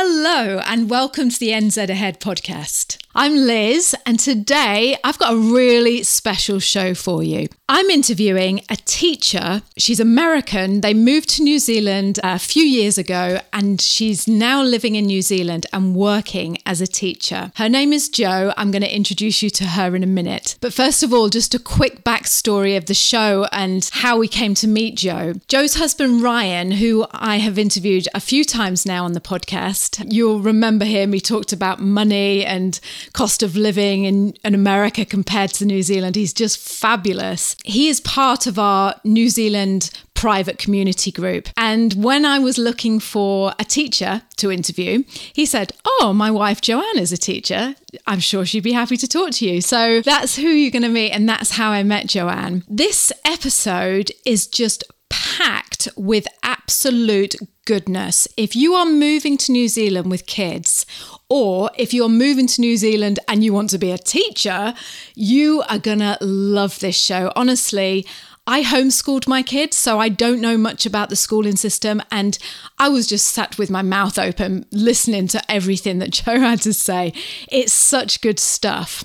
Hello, and welcome to the NZ Ahead podcast. I'm Liz, and today I've got a really special show for you. I'm interviewing a teacher. She's American. They moved to New Zealand uh, a few years ago, and she's now living in New Zealand and working as a teacher. Her name is Jo. I'm going to introduce you to her in a minute. But first of all, just a quick backstory of the show and how we came to meet Jo. Jo's husband, Ryan, who I have interviewed a few times now on the podcast, you'll remember him. He talked about money and cost of living in, in America compared to New Zealand. He's just fabulous. He is part of our New Zealand private community group. And when I was looking for a teacher to interview, he said, Oh, my wife Joanne is a teacher. I'm sure she'd be happy to talk to you. So that's who you're going to meet. And that's how I met Joanne. This episode is just packed with absolute goodness. If you are moving to New Zealand with kids, or if you're moving to New Zealand and you want to be a teacher, you are going to love this show. Honestly, I homeschooled my kids, so I don't know much about the schooling system. And I was just sat with my mouth open, listening to everything that Jo had to say. It's such good stuff.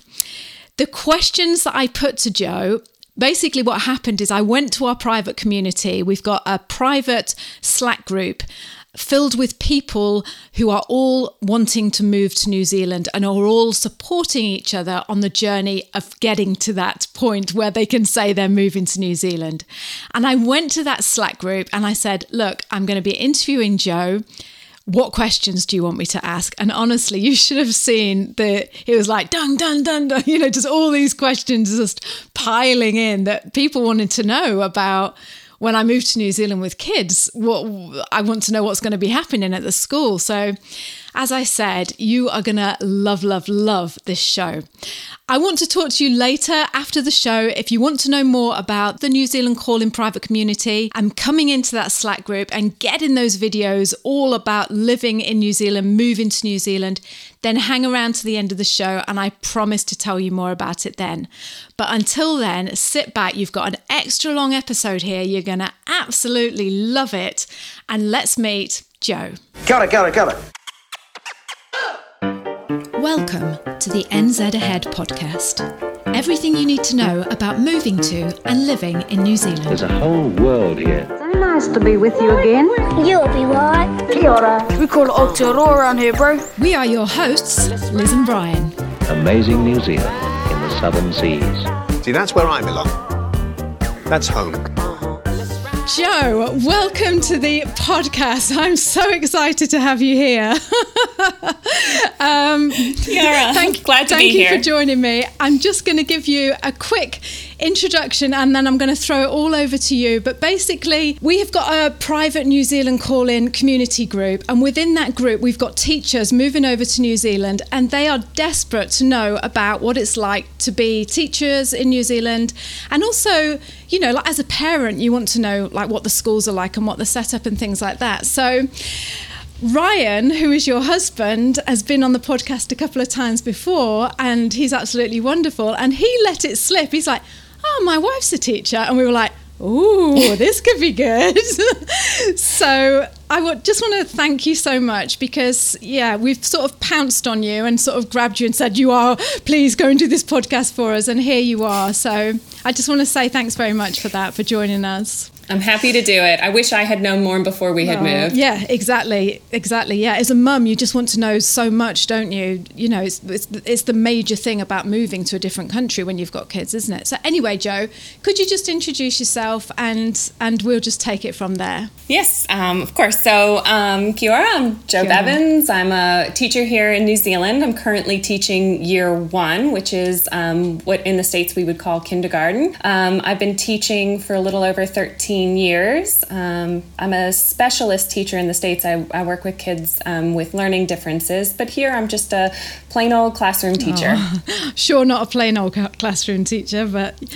The questions that I put to Jo basically what happened is I went to our private community. We've got a private Slack group filled with people who are all wanting to move to New Zealand and are all supporting each other on the journey of getting to that point where they can say they're moving to New Zealand. And I went to that Slack group and I said, Look, I'm going to be interviewing Jo. What questions do you want me to ask? And honestly, you should have seen that it was like dun dun dun dun, you know, just all these questions just piling in that people wanted to know about when I move to New Zealand with kids, what I want to know what's going to be happening at the school. So, as I said, you are going to love, love, love this show. I want to talk to you later after the show. If you want to know more about the New Zealand Calling Private Community, I'm coming into that Slack group and getting those videos all about living in New Zealand, moving to New Zealand, then hang around to the end of the show and I promise to tell you more about it then. But until then, sit back. You've got an extra long episode here. You're going to absolutely love it. And let's meet Jo. Got it, got it, got it. Welcome to the NZ Ahead podcast. Everything you need to know about moving to and living in New Zealand. There's a whole world here. So nice to be with you again. You'll be right. Kia ora. We call it Aotearoa around here, bro. We are your hosts, Liz and Brian. Amazing New Zealand in the southern seas. See, that's where I belong. That's home. Jo, welcome to the podcast. I'm so excited to have you here. um, Yara, thank, glad to thank be you here. for joining me. I'm just going to give you a quick introduction and then I'm going to throw it all over to you. But basically, we have got a private New Zealand call in community group, and within that group, we've got teachers moving over to New Zealand, and they are desperate to know about what it's like to be teachers in New Zealand and also you know like as a parent you want to know like what the schools are like and what the setup and things like that so Ryan, who is your husband, has been on the podcast a couple of times before and he's absolutely wonderful. And he let it slip. He's like, Oh, my wife's a teacher. And we were like, Ooh, this could be good. so I would just want to thank you so much because, yeah, we've sort of pounced on you and sort of grabbed you and said, You are, please go and do this podcast for us. And here you are. So I just want to say thanks very much for that, for joining us. I'm happy to do it. I wish I had known more before we had moved. Yeah, exactly, exactly. Yeah, as a mum, you just want to know so much, don't you? You know, it's, it's it's the major thing about moving to a different country when you've got kids, isn't it? So anyway, Jo, could you just introduce yourself and and we'll just take it from there. Yes, um, of course. So, um, I'm Jo Kia ora. Bevins. I'm a teacher here in New Zealand. I'm currently teaching year one, which is um, what in the States we would call kindergarten. Um, I've been teaching for a little over 13 years. Um, I'm a specialist teacher in the States. I, I work with kids um, with learning differences, but here I'm just a plain old classroom teacher. Sure, not a plain old classroom teacher, but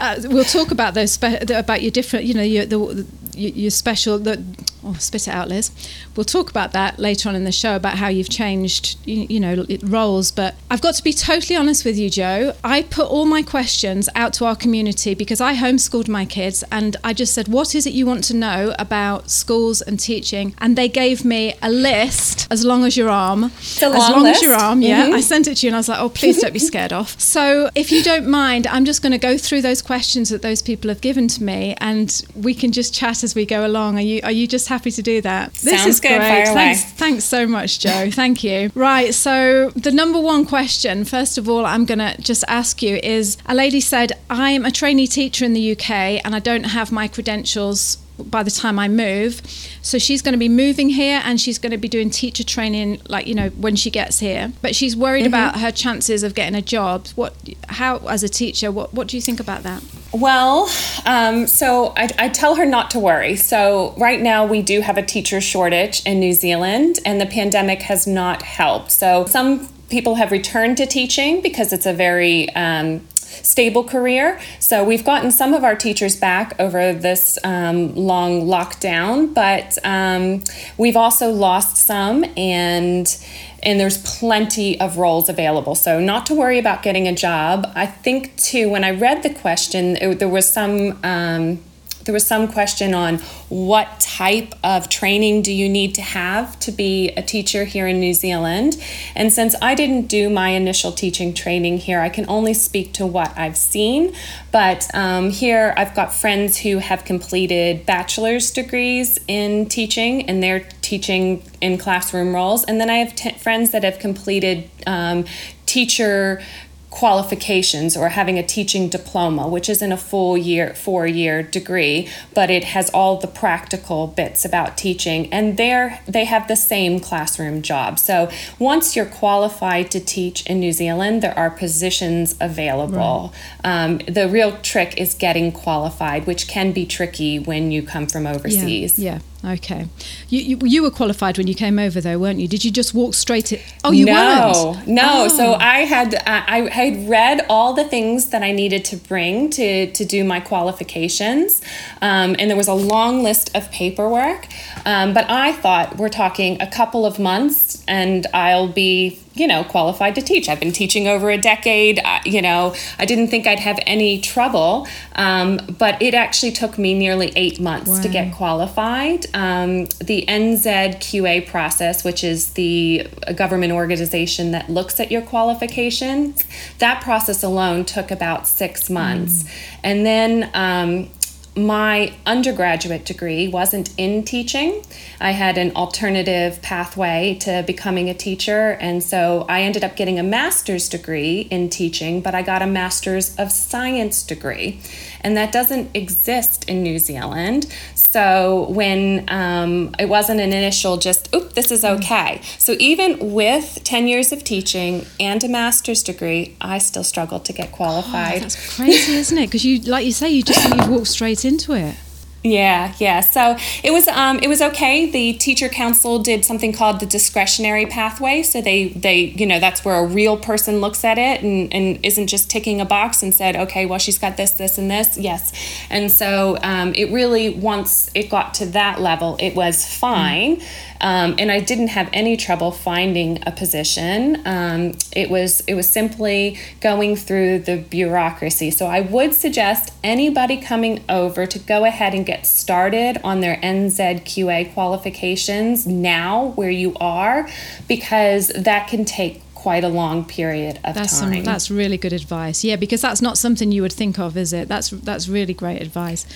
uh, we'll talk about those about your different, you know, your the your special the Oh, spit it out, Liz. We'll talk about that later on in the show about how you've changed, you, you know, roles. But I've got to be totally honest with you, Jo. I put all my questions out to our community because I homeschooled my kids, and I just said, "What is it you want to know about schools and teaching?" And they gave me a list as long as your arm, as long long as your arm. Yeah, Mhm. I sent it to you, and I was like, "Oh, please don't be scared off." So, if you don't mind, I'm just going to go through those questions that those people have given to me, and we can just chat as we go along. Are you Are you just happy to do that? This Sounds is good. great. Thanks, thanks so much, Jo. Thank you. Right. So, the number one question, first of all, I'm going to just ask you is: A lady said, "I'm a trainee teacher in the UK, and I don't have my credentials." By the time I move, so she's going to be moving here and she's going to be doing teacher training, like you know, when she gets here. But she's worried about her chances of getting a job. What, how, as a teacher, what, what do you think about that? Well, um, so I, I tell her not to worry. So, right now, we do have a teacher shortage in New Zealand, and the pandemic has not helped. So, some people have returned to teaching because it's a very um, stable career. So, we've gotten some of our teachers back over this um, long lockdown, but um, we've also lost some, and and there's plenty of roles available. So, not to worry about getting a job. I think, too, when I read the question, it, there was some. Um, there was some question on what type of training do you need to have to be a teacher here in New Zealand. And since I didn't do my initial teaching training here, I can only speak to what I've seen. But um, here I've got friends who have completed bachelor's degrees in teaching and they're teaching in classroom roles. And then I have t- friends that have completed um, teacher qualifications or having a teaching diploma, which isn't a full year, four year degree, but it has all the practical bits about teaching. And there they have the same classroom job. So once you're qualified to teach in New Zealand, there are positions available. Um, the real trick is getting qualified, which can be tricky when you come from overseas. Yeah. Okay. You, you you were qualified when you came over, though, weren't you? Did you just walk straight? In? Oh, you no, weren't. No, Oh. So I had I, I had read all the things that I needed to bring to to do my qualifications, um, and there was a long list of paperwork. Um, but I thought we're talking a couple of months, and I'll be you know qualified to teach. I've been teaching over a decade. I, you know, I didn't think I'd have any trouble, um, but it actually took me nearly eight months to get qualified. Um, the NZQA process, which is the government organization that looks at your qualifications, that process alone took about six months. And then um, my undergraduate degree wasn't in teaching. I had an alternative pathway to becoming a teacher, and so I ended up getting a master's degree in teaching, but I got a master's of science degree, and that doesn't exist in New Zealand. So when um, it wasn't an initial just, oop, this is okay. So even with 10 years of teaching and a master's degree, I still struggled to get qualified. Oh, That's crazy, isn't it? Because you, like you say, you just you walk straight into it. Yeah, yeah. So it was um it was okay. The teacher council did something called the discretionary pathway. So they they you know that's where a real person looks at it and and isn't just ticking a box and said okay well she's got this this and this yes. And so um, it really once it got to that level it was fine. Um, and I didn't have any trouble finding a position. Um, it was it was simply going through the bureaucracy. So I would suggest anybody coming over to go ahead and get started on their NZQA qualifications now where you are, because that can take quite a long period of That's time. some, that's really good advice. Yeah, because that's not something you would think of, is it? That's that's really great advice.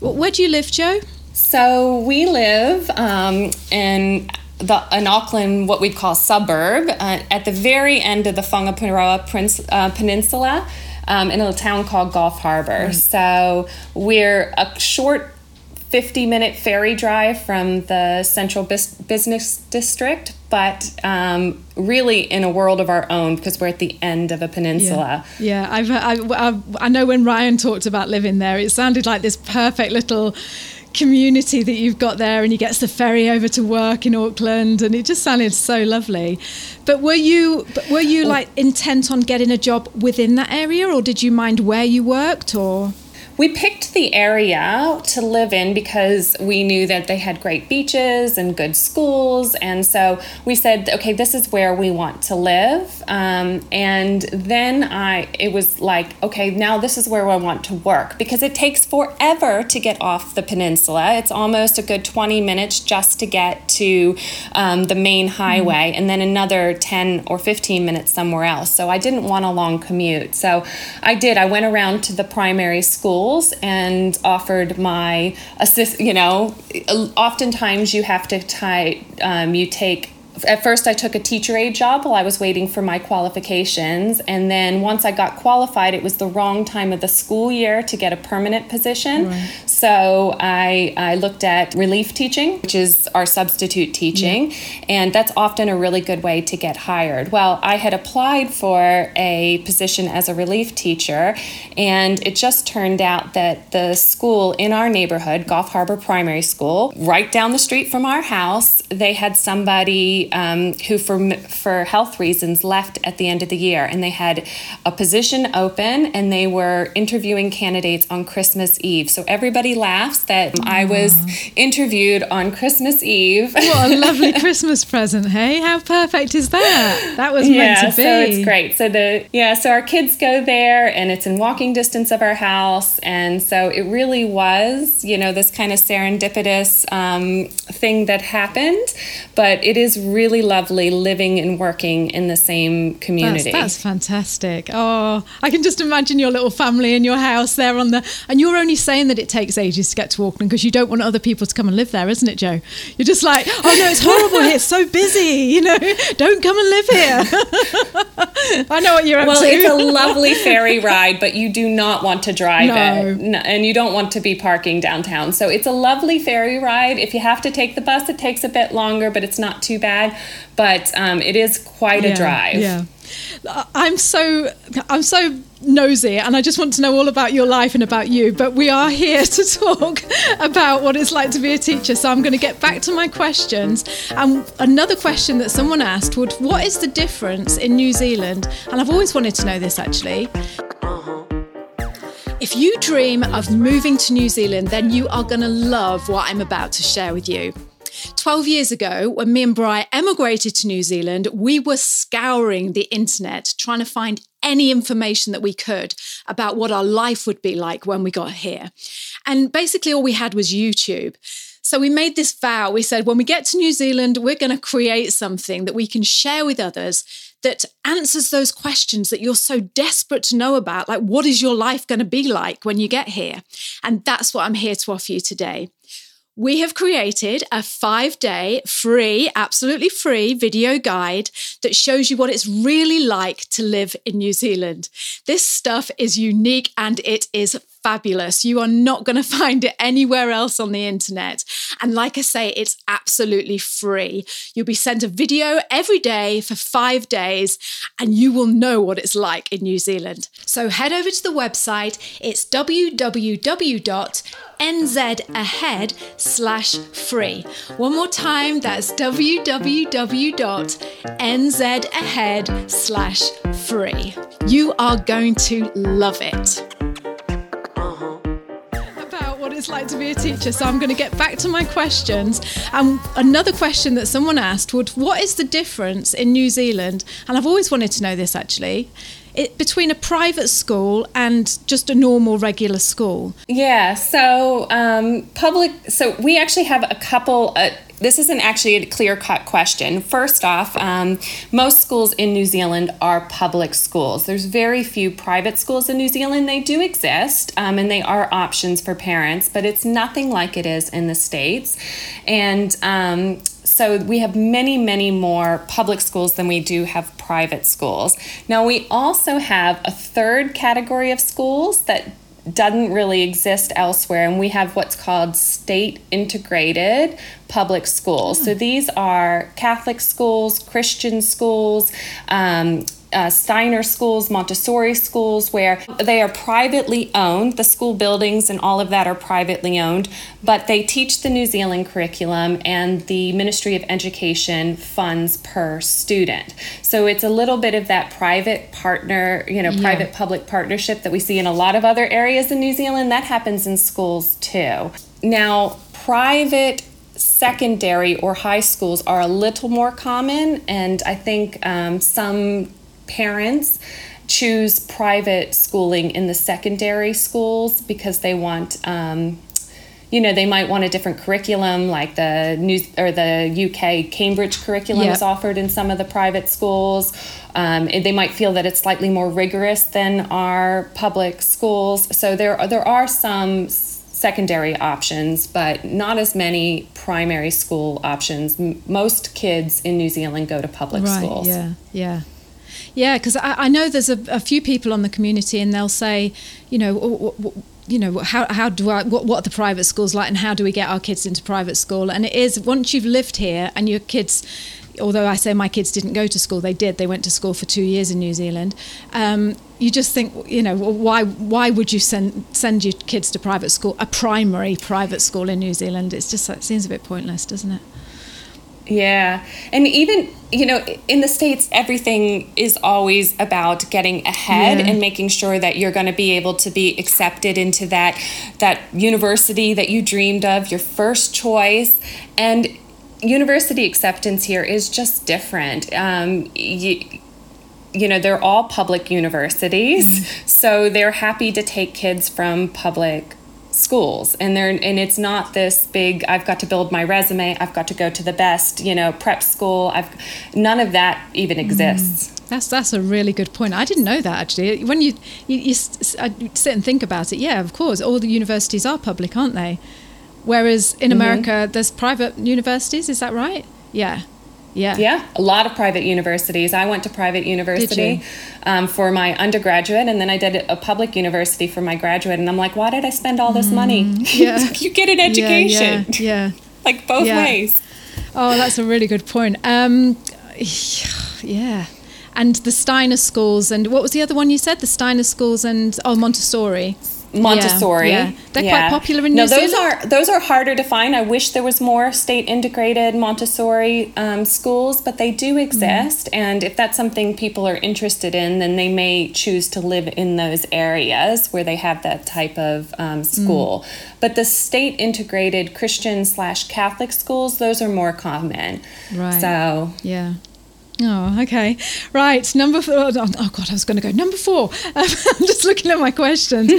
Where do you live, Jo? So we live um, in the in Auckland, what we'd call suburb, uh, at the very end of the Whangaparaoa Prince, uh, Peninsula, um, in a town called Gulf Harbour. So we're a short. 50 minute ferry drive from the central bis- business district, but um, really in a world of our own because we're at the end of a peninsula. Yeah, I've, I, I, I know when Ryan talked about living there, it sounded like this perfect little community that you've got there, and he gets the ferry over to work in Auckland, and it just sounded so lovely. But were you, but were you oh. like intent on getting a job within that area, or did you mind where you worked, or? We picked the area to live in because we knew that they had great beaches and good schools. And so we said, okay, this is where we want to live. Um, and then I, it was like, okay, now this is where I want to work because it takes forever to get off the peninsula. It's almost a good 20 minutes just to get to um, the main highway mm-hmm. and then another 10 or 15 minutes somewhere else. So I didn't want a long commute. So I did. I went around to the primary school schools and offered my assist. You know, oftentimes you have to tie. Um, you take at first I took a teacher aide job while I was waiting for my qualifications. And then once I got qualified, it was the wrong time of the school year to get a permanent position. Right. So I, I looked at relief teaching, which is our substitute teaching. Yeah. And that's often a really good way to get hired. Well, I had applied for a position as a relief teacher. And it just turned out that the school in our neighborhood, Gulf Harbour Primary School, right down the street from our house, they had somebody um, who, for for health reasons, left at the end of the year, and they had a position open, and they were interviewing candidates on Christmas Eve. So everybody laughs that Aww. I was interviewed on Christmas Eve. What a lovely Christmas present, hey? How perfect is that? That was yeah, meant to be. so it's great. So the yeah, so our kids go there, and it's in walking distance of our house, and so it really was, you know, this kind of serendipitous um, thing that happened, but it is really lovely living and working in the same community. That's, that's, fantastic. Oh, I can just imagine your little family in your house there on the. And you're only saying that it takes ages to get to Auckland because you don't want other people to come and live there, isn't it, Jo? You're just like, oh no, it's horrible here. It's so busy. You know, don't come and live here. I know what you're up well, to. Well, it's a lovely ferry ride, but you do not want to drive no. it, and you don't want to be parking downtown. So it's a lovely ferry ride. If you have to take the bus, it takes a bit longer, but it's not too bad bad, but um, it is quite yeah, a drive. Yeah. I'm so I'm so nosy and I just want to know all about your life and about you but we are here to talk about what it's like to be a teacher so I'm going to get back to my questions. And another question that someone asked would what is the difference in New Zealand? And I've always wanted to know this actually. If you dream of moving to New Zealand then you are going to love what I'm about to share with you 12 years ago, when me and Bry emigrated to New Zealand, we were scouring the internet trying to find any information that we could about what our life would be like when we got here. And basically, all we had was YouTube. So we made this vow. We said, when we get to New Zealand, we're going to create something that we can share with others that answers those questions that you're so desperate to know about. Like, what is your life going to be like when you get here? And that's what I'm here to offer you today we have created a five day free, absolutely free video guide that shows you what it's really like to live in New Zealand. This stuff is unique and it is fabulous. You are not going to find it anywhere else on the internet. And like I say, it's absolutely free. You'll be sent a video every day for five days, and you will know what it's like in New Zealand. So head over to the website. It's www.nzahead slash free. One more time, that's www.nzahead slash free. You are going to love it it's like to be a teacher. So I'm going to get back to my questions. And another question that someone asked would, what is the difference in New Zealand? And I've always wanted to know this actually. It, between a private school and just a normal regular school? Yeah, so um, public, so we actually have a couple, this isn't actually a clear cut question. First off, um, most schools in New Zealand are public schools. There's very few private schools in New Zealand. They do exist um, and they are options for parents, but it's nothing like it is in the States. And um, so we have many, many more public schools than we do have private schools. Now, we also have a third category of schools that doesn't really exist elsewhere and we have what's called state integrated public schools. So these are Catholic schools, Christian schools, um, uh, Steiner schools, Montessori schools, where they are privately owned. The school buildings and all of that are privately owned, but they teach the New Zealand curriculum, and the Ministry of Education funds per student. So it's a little bit of that private partner, you know, Yeah. private public partnership that we see in a lot of other areas in New Zealand. That happens in schools too. Now, private secondary or high schools are a little more common, and I think um, some parents choose private schooling in the secondary schools because they want. Um, you know, they might want a different curriculum, like the new or the UK Cambridge curriculum Yeah. is offered in some of the private schools. Um, and they might feel that it's slightly more rigorous than our public schools. So there, are- there are some secondary options, but not as many primary school options. M- most kids in New Zealand go to public right, schools. Yeah, yeah. Yeah, because I, I know there's a, a few people on the community, and they'll say, you know, w- w- you know, how how do I what what are the private schools like, and how do we get our kids into private school? And it is once you've lived here and your kids. Although I say my kids didn't go to school, they did. They went to school for two years in New Zealand. Um, you just think, you know, why why would you send send your kids to private school, a primary private school in New Zealand? It's just it seems a bit pointless, doesn't it? Yeah. And even, you know, in the States, everything is always about getting ahead Yeah. and making sure that you're going to be able to be accepted into that, that university that you dreamed of, your first choice. And university acceptance here is just different. Um, you, you know, they're all public universities, so they're happy to take kids from public schools and they're and it's not this big I've got to build my resume, I've got to go to the best, you know, prep school. I've none of that even mm. exists. That's that's a really good point. I didn't know that actually. When you you, you uh, sit and think about it, yeah, of course, all the universities are public, aren't they? Whereas in mm-hmm. America, there's private universities. Is that right? Yeah, yeah, Yeah, a lot of private universities. I went to private university um, for my undergraduate, and then I did a public university for my graduate. And I'm like, why did I spend all this money? yeah. you get an Yeah, education, Yeah, yeah. like both Yeah. ways. Oh, that's a really good point. Um, yeah. And the Steiner schools, and what was the other one you said? The Steiner schools and oh, Montessori. Montessori. Yeah, yeah. They're Yeah. quite popular in New York. no, New those are those are harder to find. I wish there was more state integrated Montessori um, schools, but they do exist. And if that's something people are interested in, then they may choose to live in those areas where they have that type of um, school. But the state integrated Christian slash Catholic schools, those are more common. Right. So Yeah. Oh, okay. Right. Number four. Oh, oh God, I was going to go number four. Um, I'm just looking at my questions.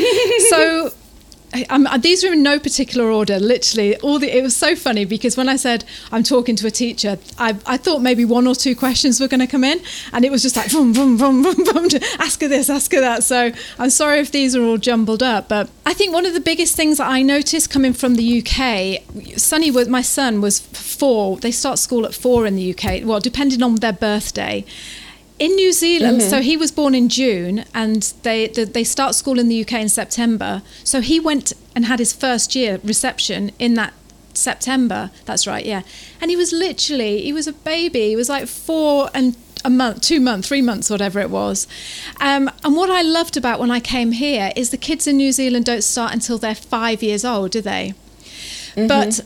so. Um, these are in no particular order. Literally, all the. It was so funny because when I said I'm talking to a teacher, I, I thought maybe one or two questions were going to come in, and it was just like boom, boom, boom, boom, boom. Ask her this, ask her that. So I'm sorry if these are all jumbled up, but I think one of the biggest things that I noticed coming from the UK, Sonny was my son was four. They start school at four in the UK. Well, depending on their birthday in New Zealand, so he was born in June, and they the, they start school in the UK in September. So he went and had his first year reception in that September. That's right, yeah. And he was literally he was a baby. He was like four and a month, two months, three months, whatever it was. Um, and what I loved about when I came here is the kids in New Zealand don't start until they're five years old, do they? But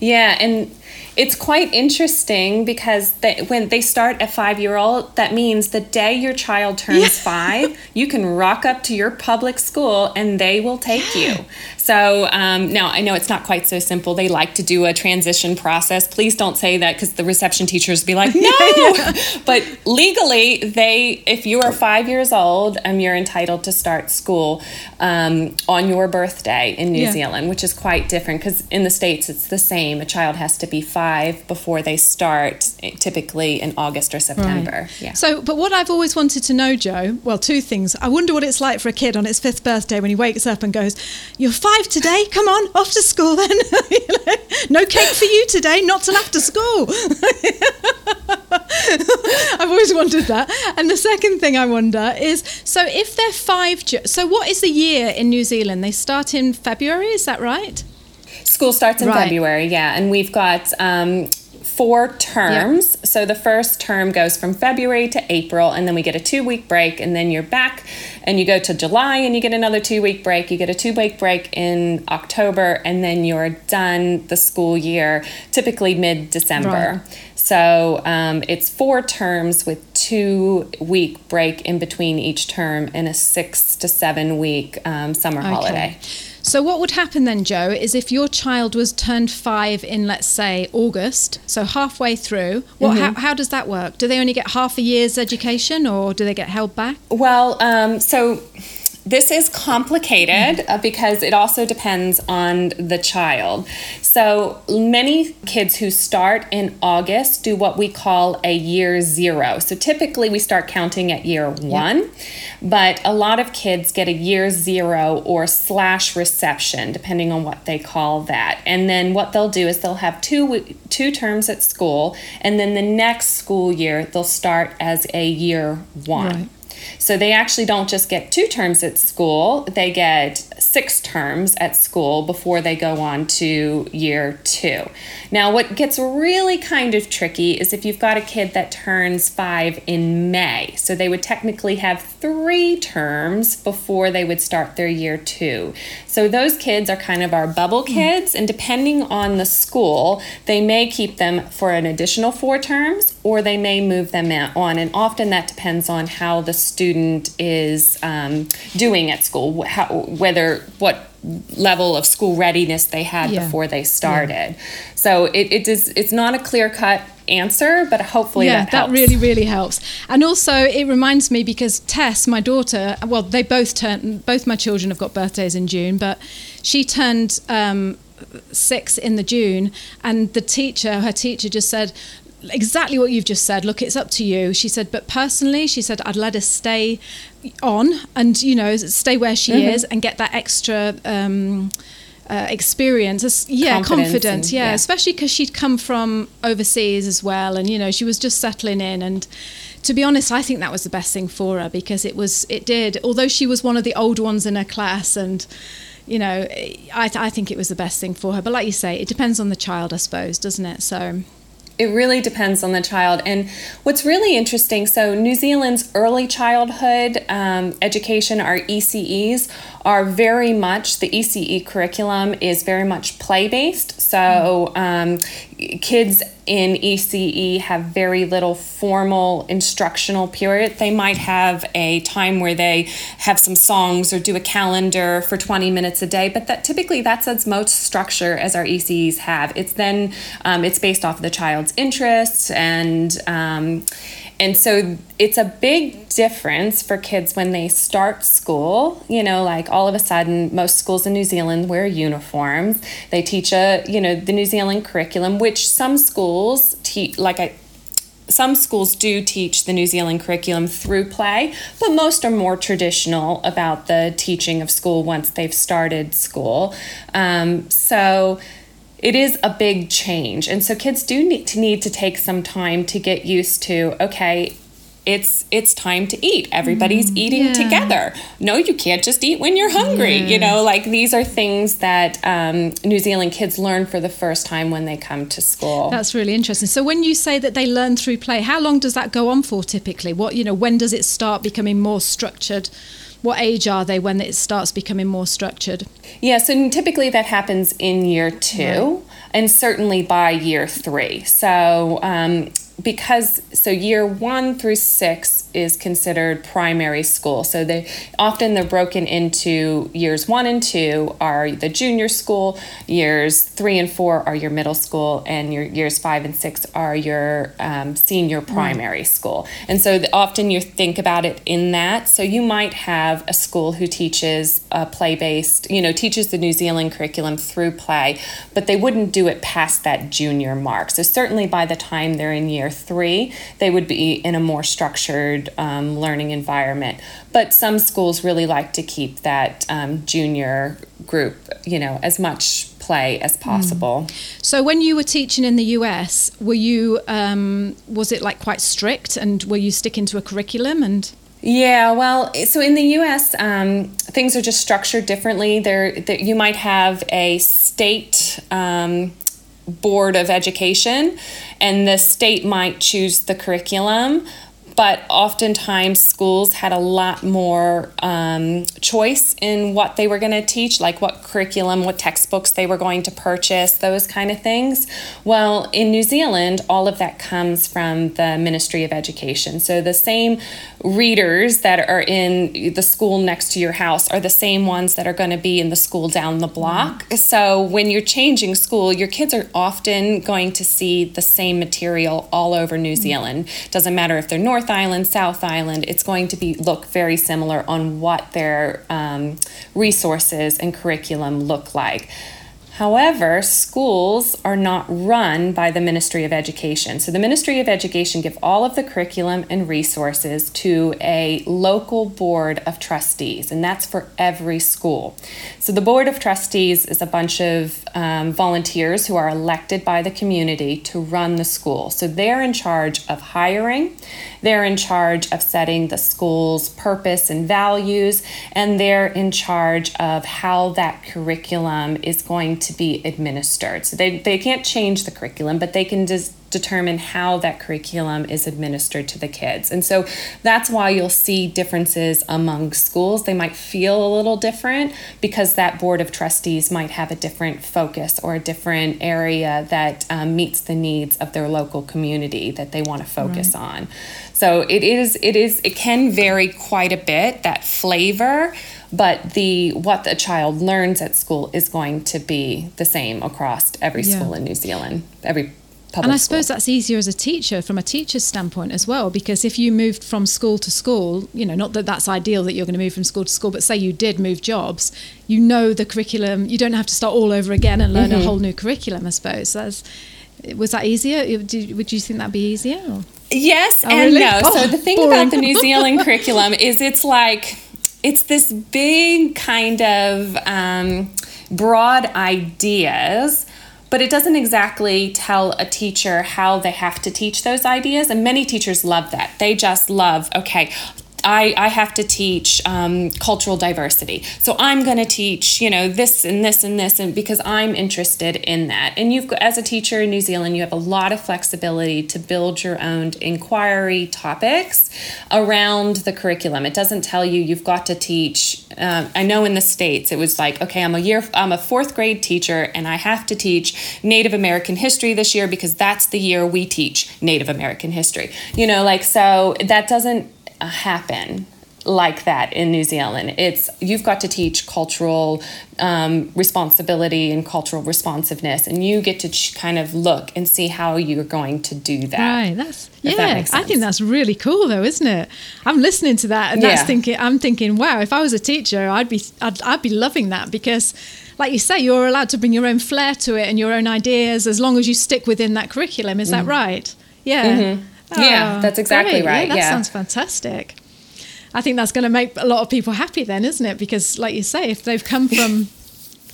Yeah, and it's quite interesting because they, when they start a five year old, that means the day your child turns five, you can rock up to your public school and they will take you. So um, now I know it's not quite so simple. They like to do a transition process. Please don't say that because the reception teachers be like, no. but legally, they if you are five years old, um, you're entitled to start school um, on your birthday in New Yeah. Zealand, which is quite different because in the states it's the same. A child has to be five before they start, eh, typically in August or September. Yeah. So, but what I've always wanted to know, Jo, well, two things. I wonder what it's like for a kid on its fifth birthday when he wakes up and goes, You're five today? Come on, off to school then. You know, no cake for you today, not till after school. I've always wondered that. And the second thing I wonder is so if they're five, so what is the year in New Zealand? They start in February, is that right? School starts in Right. February, yeah, and we've got um, four terms. So the first term goes from February to April, and then we get a two week break, and then you're back and you go to July and you get another two week break. You get a two week break in October, and then you're done the school year, typically mid December. So um, it's four terms with two week break in between each term and a six to seven week um, summer holiday. So, what would happen then, Jo, is if your child was turned five in, let's say, August, so halfway through, what, Mm-hmm. how, how does that work? Do they only get half a year's education or do they get held back? Well, um, so this is complicated uh, because it also depends on the child. So many kids who start in August do what we call a year zero. So typically we start counting at year one, but a lot of kids get a year zero or slash reception, depending on what they call that. And then what they'll do is they'll have two two terms at school, and then the next school year they'll start as a year one. Right. So they actually don't just get two terms at school, they get six terms at school before they go on to year two. Now, what gets really kind of tricky is if you've got a kid that turns five in May. So they would technically have three terms before they would start their year two. So those kids are kind of our bubble kids, and depending on the school, they may keep them for an additional four terms or they may move them on. And often that depends on how the student is um, doing at school, how, whether what level of school readiness they had Yeah. before they started. So it, it is it's not a clear cut answer, but hopefully yeah, that that, really, really helps. And also, it reminds me because Tess, my daughter, well, they both turned, both my children have got birthdays in June, but she turned um, six in the June, and the teacher, her teacher, just said, exactly what you've just said. Look, it's up to you. She said, but personally, she said, I'd let her stay on and, you know, stay where she Mm-hmm. is and get that extra. Um, uh, experience, yeah, Confidence confidence, and- yeah, yeah. especially because she'd come from overseas as well, and you know she was just settling in. And to be honest, I think that was the best thing for her because it was, it did. Although she was one of the old ones in her class, and you know, I, I think it was the best thing for her. But like you say, it depends on the child, I suppose, doesn't it? So It really depends on the child. And what's really interesting so, New Zealand's early childhood um, education, our ECEs, are very much the ECE curriculum is very much play based. So, um, kids in ECE have very little formal instructional period. They might have a time where they have some songs or do a calendar for 20 minutes a day, but that typically that's as much structure as our ECEs have. It's then um, it's based off of the child's interests and um, and so it's a big difference for kids when they start school. You know, like all of a sudden, most schools in New Zealand wear uniforms. They teach a, you know, the New Zealand curriculum, which some schools teach, like I, some schools do teach the New Zealand curriculum through play, but most are more traditional about the teaching of school once they've started school. Um, so it is a big change, and so kids do need to need to take some time to get used to. Okay, it's it's time to eat. Everybody's eating yeah. together. No, you can't just eat when you're hungry. You know, like these are things that um, New Zealand kids learn for the first time when they come to school. that's really interesting. So when you say that they learn through play, how long does that go on for typically? What you know, when does it start becoming more structured? What age are they when it starts becoming more structured? Yeah, so typically that happens in year two and certainly by year three. So, um, because so year one through six is considered primary school. So they often they're broken into years one and two are the junior school, years three and four are your middle school, and your years five and six are your um, senior primary school. And so the, often you think about it in that. So you might have a school who teaches a play based, you know, teaches the New Zealand curriculum through play, but they wouldn't do it past that junior mark. So certainly by the time they're in year three, they would be in a more structured um, learning environment. But some schools really like to keep that um, junior group, you know, as much play as possible. So when you were teaching in the US, were you um, was it like quite strict, and were you sticking to a curriculum? And Yeah, well, so in the U.S., um, things are just structured differently. There, there, you might have a state um, board of education, and the state might choose the curriculum but oftentimes schools had a lot more um, choice in what they were going to teach, like what curriculum, what textbooks they were going to purchase, those kind of things. Well, in New Zealand, all of that comes from the Ministry of Education. So the same readers that are in the school next to your house are the same ones that are going to be in the school down the block. Mm-hmm. So when you're changing school, your kids are often going to see the same material all over New mm-hmm. Zealand. Doesn't matter if they're North North Island, South Island, it's going to be look very similar on what their um, resources and curriculum look like. However, schools are not run by the Ministry of Education. So the Ministry of Education give all of the curriculum and resources to a local board of trustees, and that's for every school. So the board of trustees is a bunch of um, volunteers who are elected by the community to run the school. So they're in charge of hiring, they're in charge of setting the school's purpose and values, and they're in charge of how that curriculum is going to be administered. So they, they can't change the curriculum, but they can just determine how that curriculum is administered to the kids. And so that's why you'll see differences among schools. They might feel a little different because that board of trustees might have a different focus or a different area that um, meets the needs of their local community that they want to focus right. on. So it is it is it can vary quite a bit that flavor but the what the child learns at school is going to be the same across every yeah. school in New Zealand every and I school. suppose that's easier as a teacher from a teacher's standpoint as well, because if you moved from school to school, you know, not that that's ideal that you're going to move from school to school, but say you did move jobs, you know the curriculum, you don't have to start all over again and learn mm-hmm. a whole new curriculum, I suppose. That's, was that easier? Did, would you think that'd be easier? Or? Yes oh, and really? no. Oh, so the thing boring. about the New Zealand curriculum is it's like it's this big kind of um, broad ideas but it doesn't exactly tell a teacher how they have to teach those ideas. And many teachers love that. They just love, okay, I, I have to teach um, cultural diversity. So I'm going to teach, you know, this and this and this, and because I'm interested in that. And you've, as a teacher in New Zealand, you have a lot of flexibility to build your own inquiry topics around the curriculum. It doesn't tell you you've got to teach. Um, I know in the states it was like, okay, I'm a year, I'm a fourth grade teacher, and I have to teach Native American history this year because that's the year we teach Native American history. You know, like so that doesn't happen like that in New Zealand. It's you've got to teach cultural um, responsibility and cultural responsiveness, and you get to ch- kind of look and see how you're going to do that. Right. That's yeah. That I think that's really cool, though, isn't it? I'm listening to that, and yeah. that's thinking. I'm thinking, wow, if I was a teacher, I'd be I'd, I'd be loving that because. Like you say, you're allowed to bring your own flair to it and your own ideas as long as you stick within that curriculum. Is mm. that right? Yeah. Mm-hmm. Yeah, ah, that's exactly great. right. Yeah, that yeah. sounds fantastic. I think that's going to make a lot of people happy then, isn't it? Because, like you say, if they've come from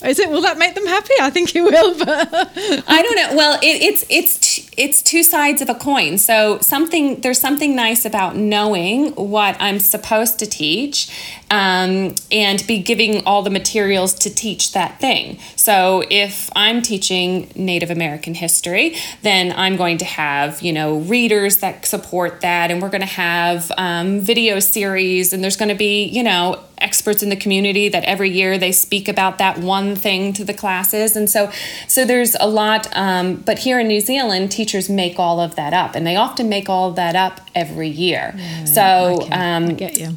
is it? Will that make them happy? I think it will. But I don't know. Well, it, it's it's it's two sides of a coin. So something there's something nice about knowing what I'm supposed to teach, um, and be giving all the materials to teach that thing. So if I'm teaching Native American history, then I'm going to have you know readers that support that, and we're going to have um, video series, and there's going to be you know experts in the community that every year they speak about that one thing to the classes. And so so there's a lot um, but here in new zealand teachers make all of that up and they often make all of that up every year. Yeah, so um,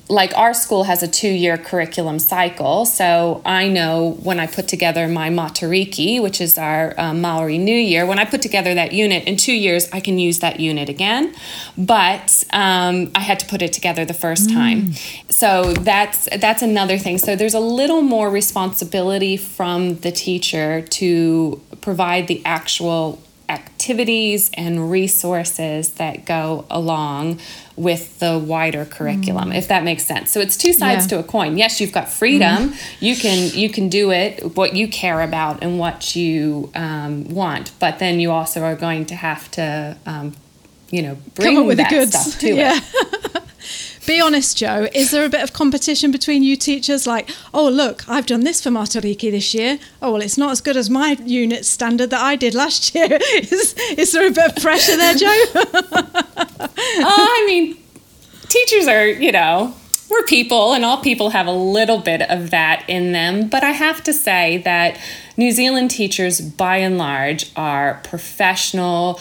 like our school has a two-year curriculum cycle. So i know when i put together my matariki which is our um, maori new year when i put together that unit in two years i can use that unit again. But um, i had to put it together the first mm. time. So that's that's that's another thing. So there's a little more responsibility from the teacher to provide the actual activities and resources that go along with the wider curriculum mm. if that makes sense so it's two sides yeah. to a coin yes you've got freedom mm. you can you can do it what you care about and what you um, want but then you also are going to have to um, you know bring Come up with that the goods. stuff to yeah. it Be honest, Jo. Is there a bit of competition between you teachers? Like, oh, look, I've done this for Matariki this year. Oh, well, it's not as good as my unit standard that I did last year. is, is there a bit of pressure there, Jo? oh, I mean, teachers are, you know, we're people, and all people have a little bit of that in them. But I have to say that New Zealand teachers, by and large, are professional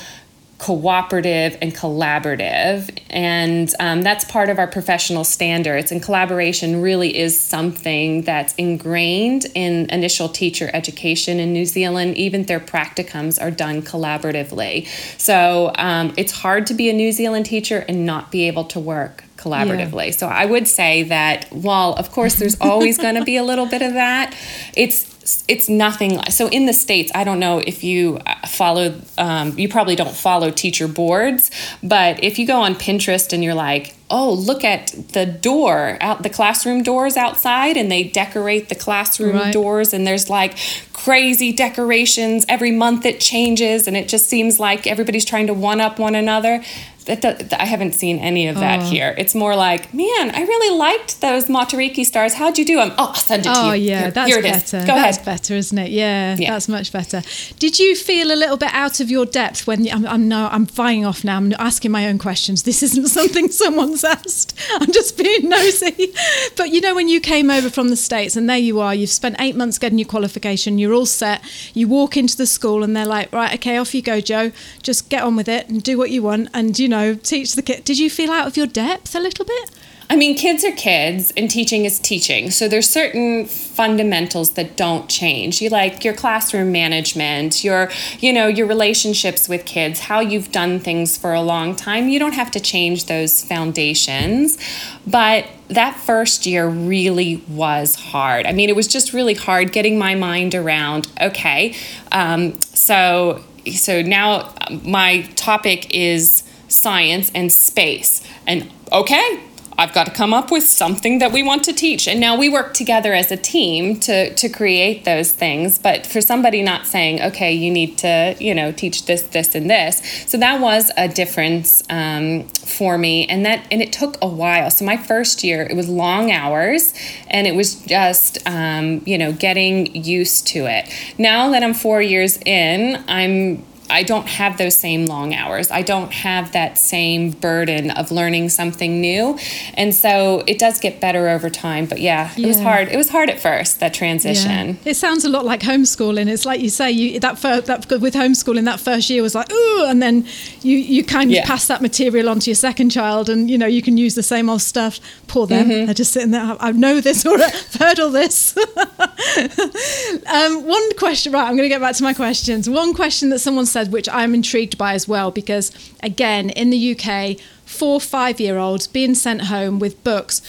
cooperative and collaborative. And um, that's part of our professional standards. And collaboration really is something that's ingrained in initial teacher education in New Zealand. Even their practicums are done collaboratively. So um, it's hard to be a New Zealand teacher and not be able to work collaboratively. Yeah. So I would say that while of course there's always going to be a little bit of that, it's it's nothing. So in the states, I don't know if you uh, follow. Um, you probably don't follow teacher boards, but if you go on Pinterest and you're like, oh, look at the door out the classroom doors outside, and they decorate the classroom right. doors, and there's like crazy decorations every month. It changes, and it just seems like everybody's trying to one up one another that, that, I haven't seen any of that oh. here. It's more like, man, I really liked those Matariki stars. How'd you do them? Oh, I'll send it to oh, you. oh, yeah, here, that's here better. Go that's ahead. better, isn't it? Yeah, yeah, that's much better. Did you feel a little bit out of your depth when I'm, I'm no, I'm flying off now. I'm asking my own questions. This isn't something someone's asked. I'm just being nosy. But you know, when you came over from the states and there you are, you've spent eight months getting your qualification. You're all set. You walk into the school and they're like, right, okay, off you go, Jo. Just get on with it and do what you want, and you know, teach the kid. did you feel out of your depth a little bit? I mean, kids are kids and teaching is teaching. So there's certain fundamentals that don't change. You like your classroom management, your, you know, your relationships with kids, how you've done things for a long time. You don't have to change those foundations. But that first year really was hard. I mean, it was just really hard getting my mind around, okay, um, so so now my topic is science, and space. And okay, I've got to come up with something that we want to teach. And now we work together as a team to, to create those things. But for somebody not saying, okay, you need to, you know, teach this, this, and this. So that was a difference um, for me. And that, and it took a while. So my first year, it was long hours and it was just, um, you know, getting used to it. Now that I'm four years in, I'm I don't have those same long hours. I don't have that same burden of learning something new. And so it does get better over time. But yeah, it yeah. was hard. It was hard at first, that transition. Yeah. It sounds a lot like homeschooling. It's like you say, you that that with homeschooling, that first year was like, ooh, and then you, you kind of yeah. pass that material on to your second child and, you know, you can use the same old stuff. Poor them. Mm-hmm. They're just sitting there. I know this or I've heard all this. um, one question, right, I'm going to get back to my questions. One question that someone said said, which I'm intrigued by as well, because again, in the UK, four, five year olds being sent home with books.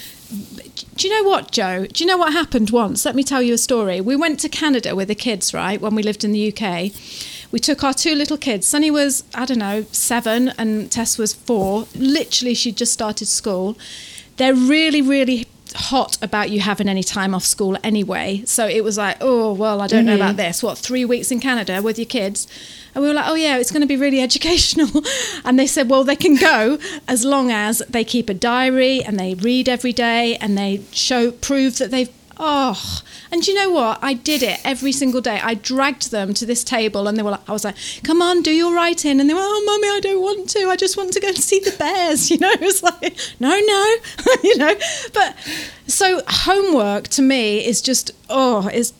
Do you know what, Jo? Do you know what happened once? Let me tell you a story. We went to Canada with the kids, right, when we lived in the UK. We took our two little kids. Sunny was, I don't know, seven, and Tess was four. Literally, she'd just started school. They're really, really hot about you having any time off school anyway. So it was like, oh, well, I don't mm-hmm. know about this. What, three weeks in Canada with your kids? And we were like, oh, yeah, it's going to be really educational. and they said, well, they can go as long as they keep a diary and they read every day and they show, prove that they've Oh, and you know what? I did it every single day. I dragged them to this table, and they were like, I was like, "Come on, do your writing," and they were, "Oh, mummy, I don't want to. I just want to go and see the bears." You know, it was like, "No, no," you know. But so homework to me is just oh, is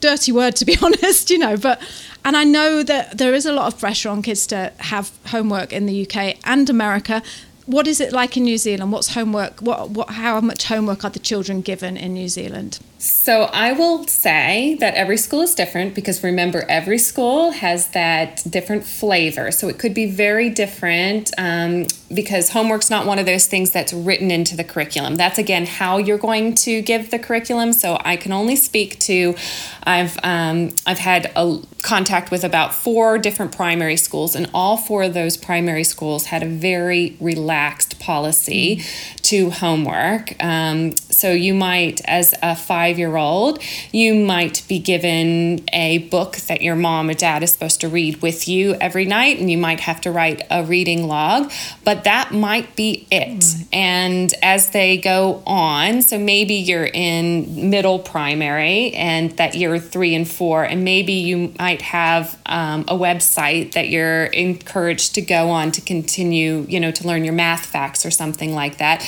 dirty word to be honest, you know. But and I know that there is a lot of pressure on kids to have homework in the UK and America what is it like in New Zealand? What's homework? What, what, how much homework are the children given in New Zealand? So I will say that every school is different because remember, every school has that different flavor. So it could be very different um, because homework's not one of those things that's written into the curriculum. That's again how you're going to give the curriculum. So I can only speak to. I've um, I've had a contact with about four different primary schools, and all four of those primary schools had a very relaxed policy mm-hmm. To homework. Um, so you might, as a five year old, you might be given a book that your mom or dad is supposed to read with you every night, and you might have to write a reading log, but that might be it. And as they go on, so maybe you're in middle primary and that you're three and four, and maybe you might have um, a website that you're encouraged to go on to continue, you know, to learn your math facts or something like that.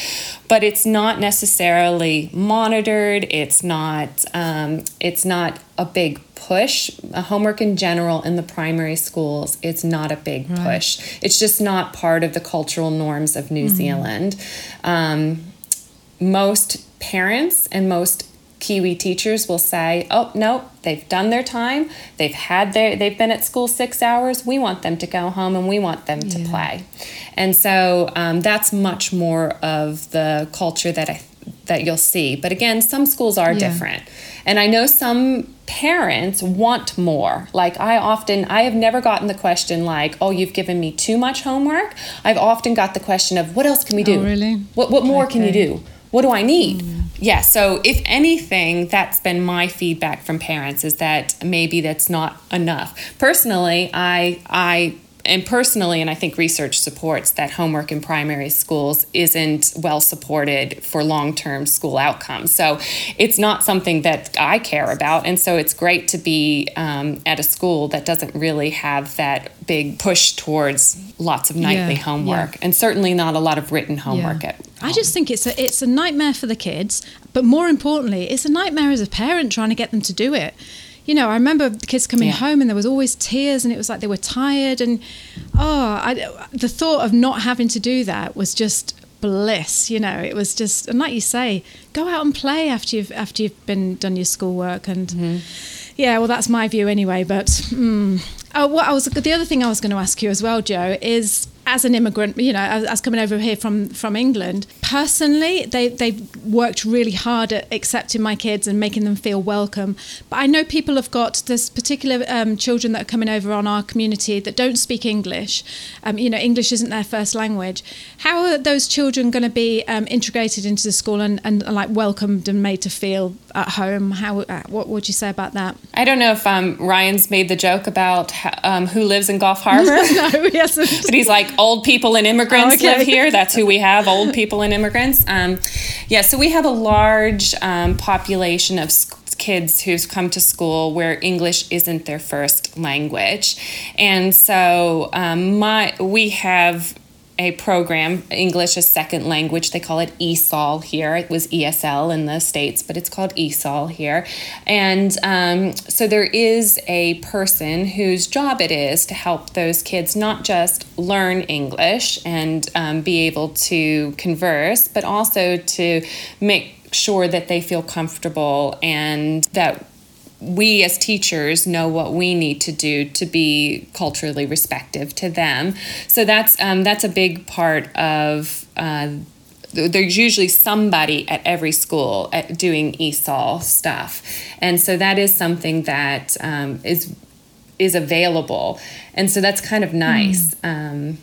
But it's not necessarily monitored. It's not. Um, it's not a big push. Uh, homework in general in the primary schools, it's not a big push. It's just not part of the cultural norms of New Zealand. Um, most parents and most Kiwi teachers will say, "Oh no, they've done their time. They've had their they've been at school six hours. We want them to go home and we want them to play." And so um, that's much more of the culture that I that you'll see. But again, some schools are Yeah. different, and I know some parents want more. Like I often, I have never gotten the question like, "Oh, you've given me too much homework." I've often got the question of, "What else can we do? Oh, really? What what more can you do?" What do I need? Yeah, so if anything, that's been my feedback from parents is that maybe that's not enough. Personally, I I and personally, and I think research supports that homework in primary schools isn't well supported for long term school outcomes. So it's not something that I care about. And so it's great to be um, at a school that doesn't really have that big push towards lots of nightly Yeah, homework and certainly not a lot of written homework Yeah. at I just think it's a it's a nightmare for the kids, but more importantly, it's a nightmare as a parent trying to get them to do it. You know, I remember the kids coming Yeah. home and there was always tears, and it was like they were tired, and oh, I, the thought of not having to do that was just bliss. You know, it was just, and like you say, go out and play after you've after you've been done your schoolwork, and Mm-hmm. yeah, well, that's my view anyway. But mm. oh, what I was the other thing I was going to ask you as well, Jo, is as an immigrant, you know, as, as coming over here from from England, personally, they they've worked really hard at accepting my kids and making them feel welcome. But I know people have got there's particular um, children that are coming over on our community that don't speak English. Um, you know, English isn't their first language. How are those children going to be um, integrated into the school and, and like welcomed and made to feel at home? How uh, what would you say about that? I don't know if um, Ryan's made the joke about um, who lives in Gulf Harbour. no, he hasn't. But he's like, old people and immigrants okay. live here. That's who we have, old people and immigrants. Um, yeah, so we have a large um, population of kids who've come to school where English isn't their first language. And so um, my we have a program, English as Second Language. They call it ESOL here. It was ESL in the States, but it's called ESOL here. And um, so there is a person whose job it is to help those kids not just learn English and um, be able to converse, but also to make sure that they feel comfortable and that we as teachers know what we need to do to be culturally respective to them. So that's um, that's a big part of. Uh, there's usually somebody at every school at doing ESOL stuff, and so that is something that um, is is available, and so that's kind of nice. Um,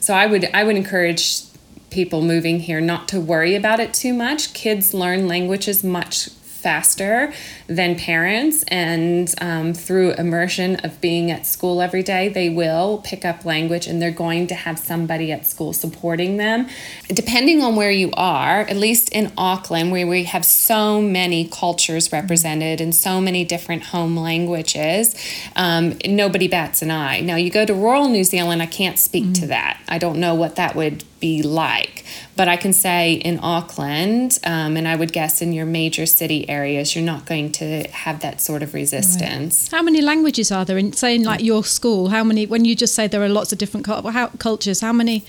so I would I would encourage people moving here not to worry about it too much. Kids learn languages much faster than parents, and um, through immersion of being at school every day, they will pick up language and they're going to have somebody at school supporting them. Depending on where you are, at least in Auckland, where we have so many cultures represented and so many different home languages, um, nobody bats an eye. Now, you go to rural New Zealand, I can't speak to that. I don't know what that would be like. But I can say in Auckland, um, and I would guess in your major city areas, you're not going to have that sort of resistance. How many languages are there in, say, in like your school? How many? When you just say there are lots of different how, cultures, how many?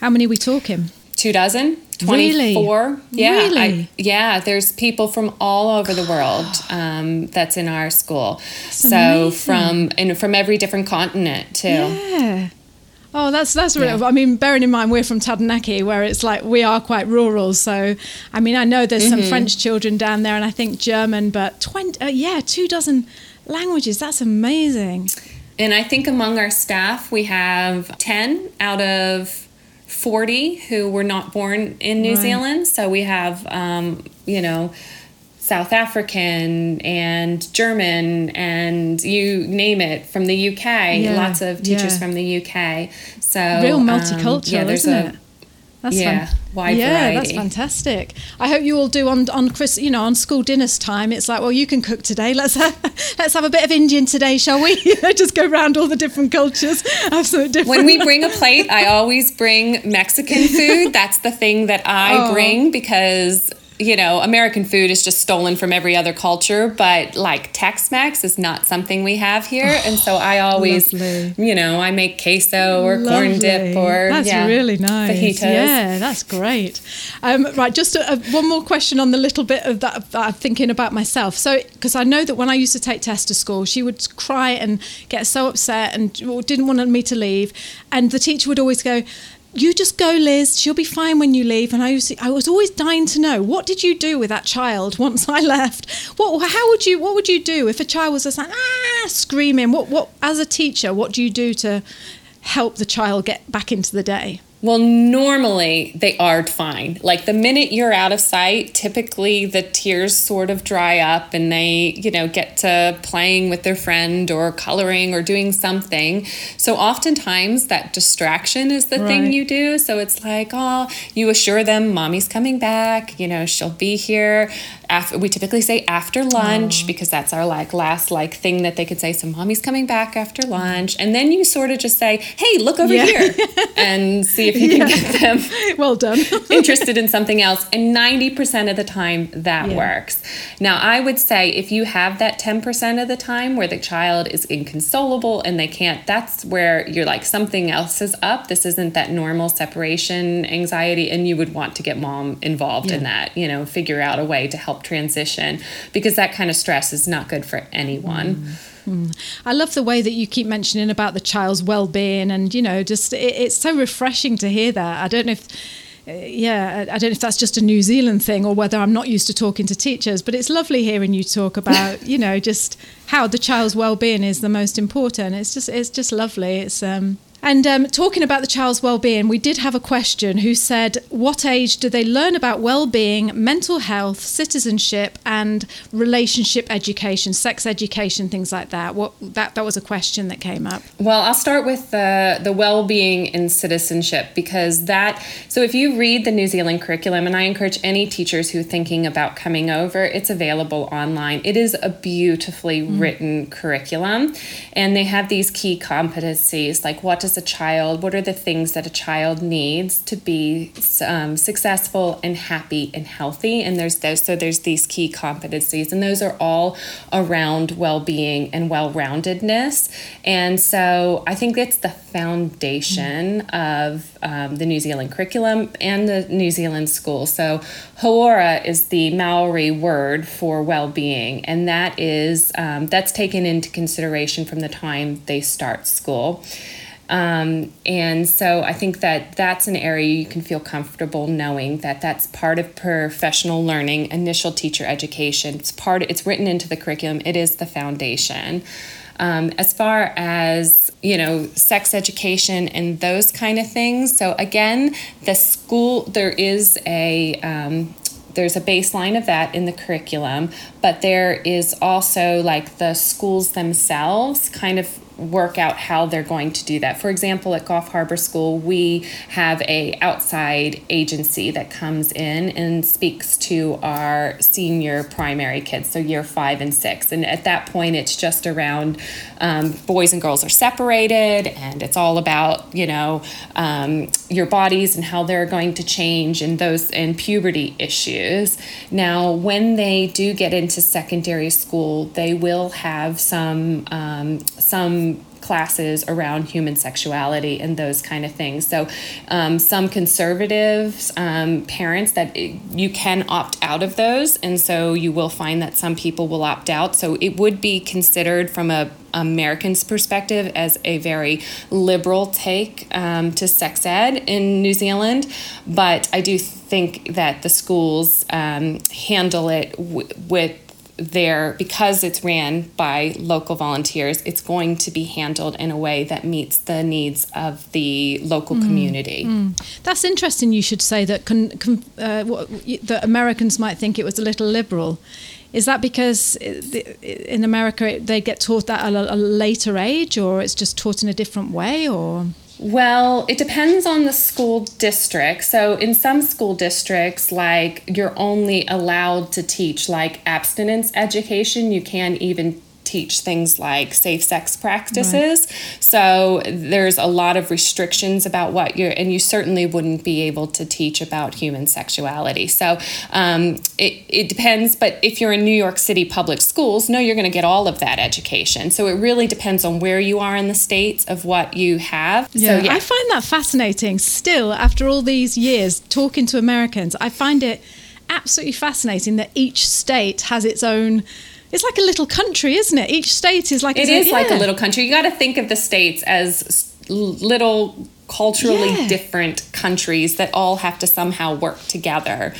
How many are we talking? Two dozen? Really? 24? Yeah. Really? I, yeah, there's people from all over the world um, that's in our school. so amazing. from and from every different continent too. Yeah. Oh, that's that's really. Yeah. I mean, bearing in mind we're from Taranaki, where it's like we are quite rural. So, I mean, I know there's Mm-hmm. some French children down there, and I think German, but twenty, uh, yeah, two dozen languages. That's amazing. And I think among our staff, we have 10 out of 40 who were not born in New Right. Zealand. So we have, um, you know, South African and German and you name it from the UK. Yeah, Lots of teachers yeah. from the UK. So Real um, multicultural, yeah, there's isn't a- it? That's yeah, wide yeah, that's fantastic. I hope you all do on on Chris, you know, on school dinners time. It's like, well, you can cook today. Let's have, let's have a bit of Indian today, shall we? Just go round all the different cultures, have something different. When we bring a plate, I always bring Mexican food. That's the thing that I Oh. bring because you know American food is just stolen from every other culture, but like Tex-Mex is not something we have here, and so I always, lovely. you know, I make queso or corn dip or that's yeah, really nice. fajitas. Yeah, that's great. Um, right, just a, a, one more question on the little bit of that, that I'm thinking about myself. So, because I know that when I used to take Tess to school, she would cry and get so upset and didn't want me to leave, and the teacher would always go. You just go, Liz. She'll be fine when you leave. And I was, I was always dying to know what did you do with that child once I left. What, how would you, what would you do if a child was just like ah screaming? What, what, as a teacher, what do you do to help the child get back into the day? Well, normally they are fine. Like the minute you're out of sight, typically the tears sort of dry up and they, you know, get to playing with their friend or coloring or doing something. So oftentimes that distraction is the Right. thing you do. So it's like, oh, you assure them mommy's coming back, you know, she'll be here. After, we typically say after lunch because that's our like last like thing that they could say. So mommy's coming back after lunch, and then you sort of just say, "Hey, look over Yeah. here," and see if you can get them Well done. interested in something else. And 90% of the time, that Yeah. works. Now, I would say if you have that 10% of the time where the child is inconsolable and they can't, that's where you're like, something else is up. This isn't that normal separation anxiety. And you would want to get mom involved in that, you know, figure out a way to help transition because that kind of stress is not good for anyone. I love the way that you keep mentioning about the child's well-being, and you know, just it, it's so refreshing to hear that. I don't know if. uh, Yeah, I I don't know if that's just a New Zealand thing or whether I'm not used to talking to teachers, but it's lovely hearing you talk about, you know, just how the child's well-being is the most important. It's just, it's just lovely. It's um, and um, talking about the child's well-being, we did have a question who said, "What age do they learn about well-being, mental health, citizenship, and relationship education, sex education, things like that?" What that that was a question that came up. Well, I'll start with the the well-being and citizenship because that so if you read the New Zealand curriculum and I encourage any teachers who are thinking about coming over, it's available online. It is a beautifully written curriculum and they have these key competencies like what does a child? What are the things that a child needs to be um, successful and happy and healthy? And there's those so there's these key competencies and those are all around well-being and well-roundedness. And so i think that's the foundation of um, the new zealand curriculum and the new zealand school. So hauora is the maori word for well-being and that is um, that's taken into consideration from the time they start school um, and so I think that that's an area you can feel comfortable knowing that that's part of professional learning, initial teacher education. It's part. It's written into the curriculum. It is the foundation. Um, as far as you know, sex education and those kind of things. So again, the school there is a um, there's a baseline of that in the curriculum, but there is also like the schools themselves kind of work out how they're going to do that. For example, at Gulf Harbour School, we have a outside agency that comes in and speaks to our senior primary kids, so year five and six. And at that point, it's just around um, boys and girls are separated, and it's all about you know um, your bodies and how they're going to change and those and puberty issues. Now, when they do get into secondary school, they will have some um, some classes around human sexuality and those kind of things. So, um, some conservatives, um, parents, that you can opt out of those, and so you will find that some people will opt out. So, it would be considered from a American's perspective as a very liberal take um, to sex ed in New Zealand, but I do think that the schools um, handle it w- with there because it's ran by local volunteers it's going to be handled in a way that meets the needs of the local mm. community mm. That's interesting. You should say that con, con, uh, what, that Americans might think it was a little liberal. Is that because uh, in America it, they get taught that at a, a later age, or it's just taught in a different way, or Well, it depends on the school district. So, in some school districts, like you're only allowed to teach like abstinence education. You can't even teach things like safe sex practices. So, there's a lot of restrictions about what you're, and you certainly wouldn't be able to teach about human sexuality. So, um, it, it depends. But if you're in New York City public schools, no, you're going to get all of that education. So, it really depends on where you are in the states of what you have. So, yeah. I find that fascinating. Still, after all these years talking to Americans, I find it absolutely fascinating that each state has its own. It's like a little country, isn't it? Each state is like It a, is like a little country. You got to think of the states as little culturally Yeah. different countries that all have to somehow work together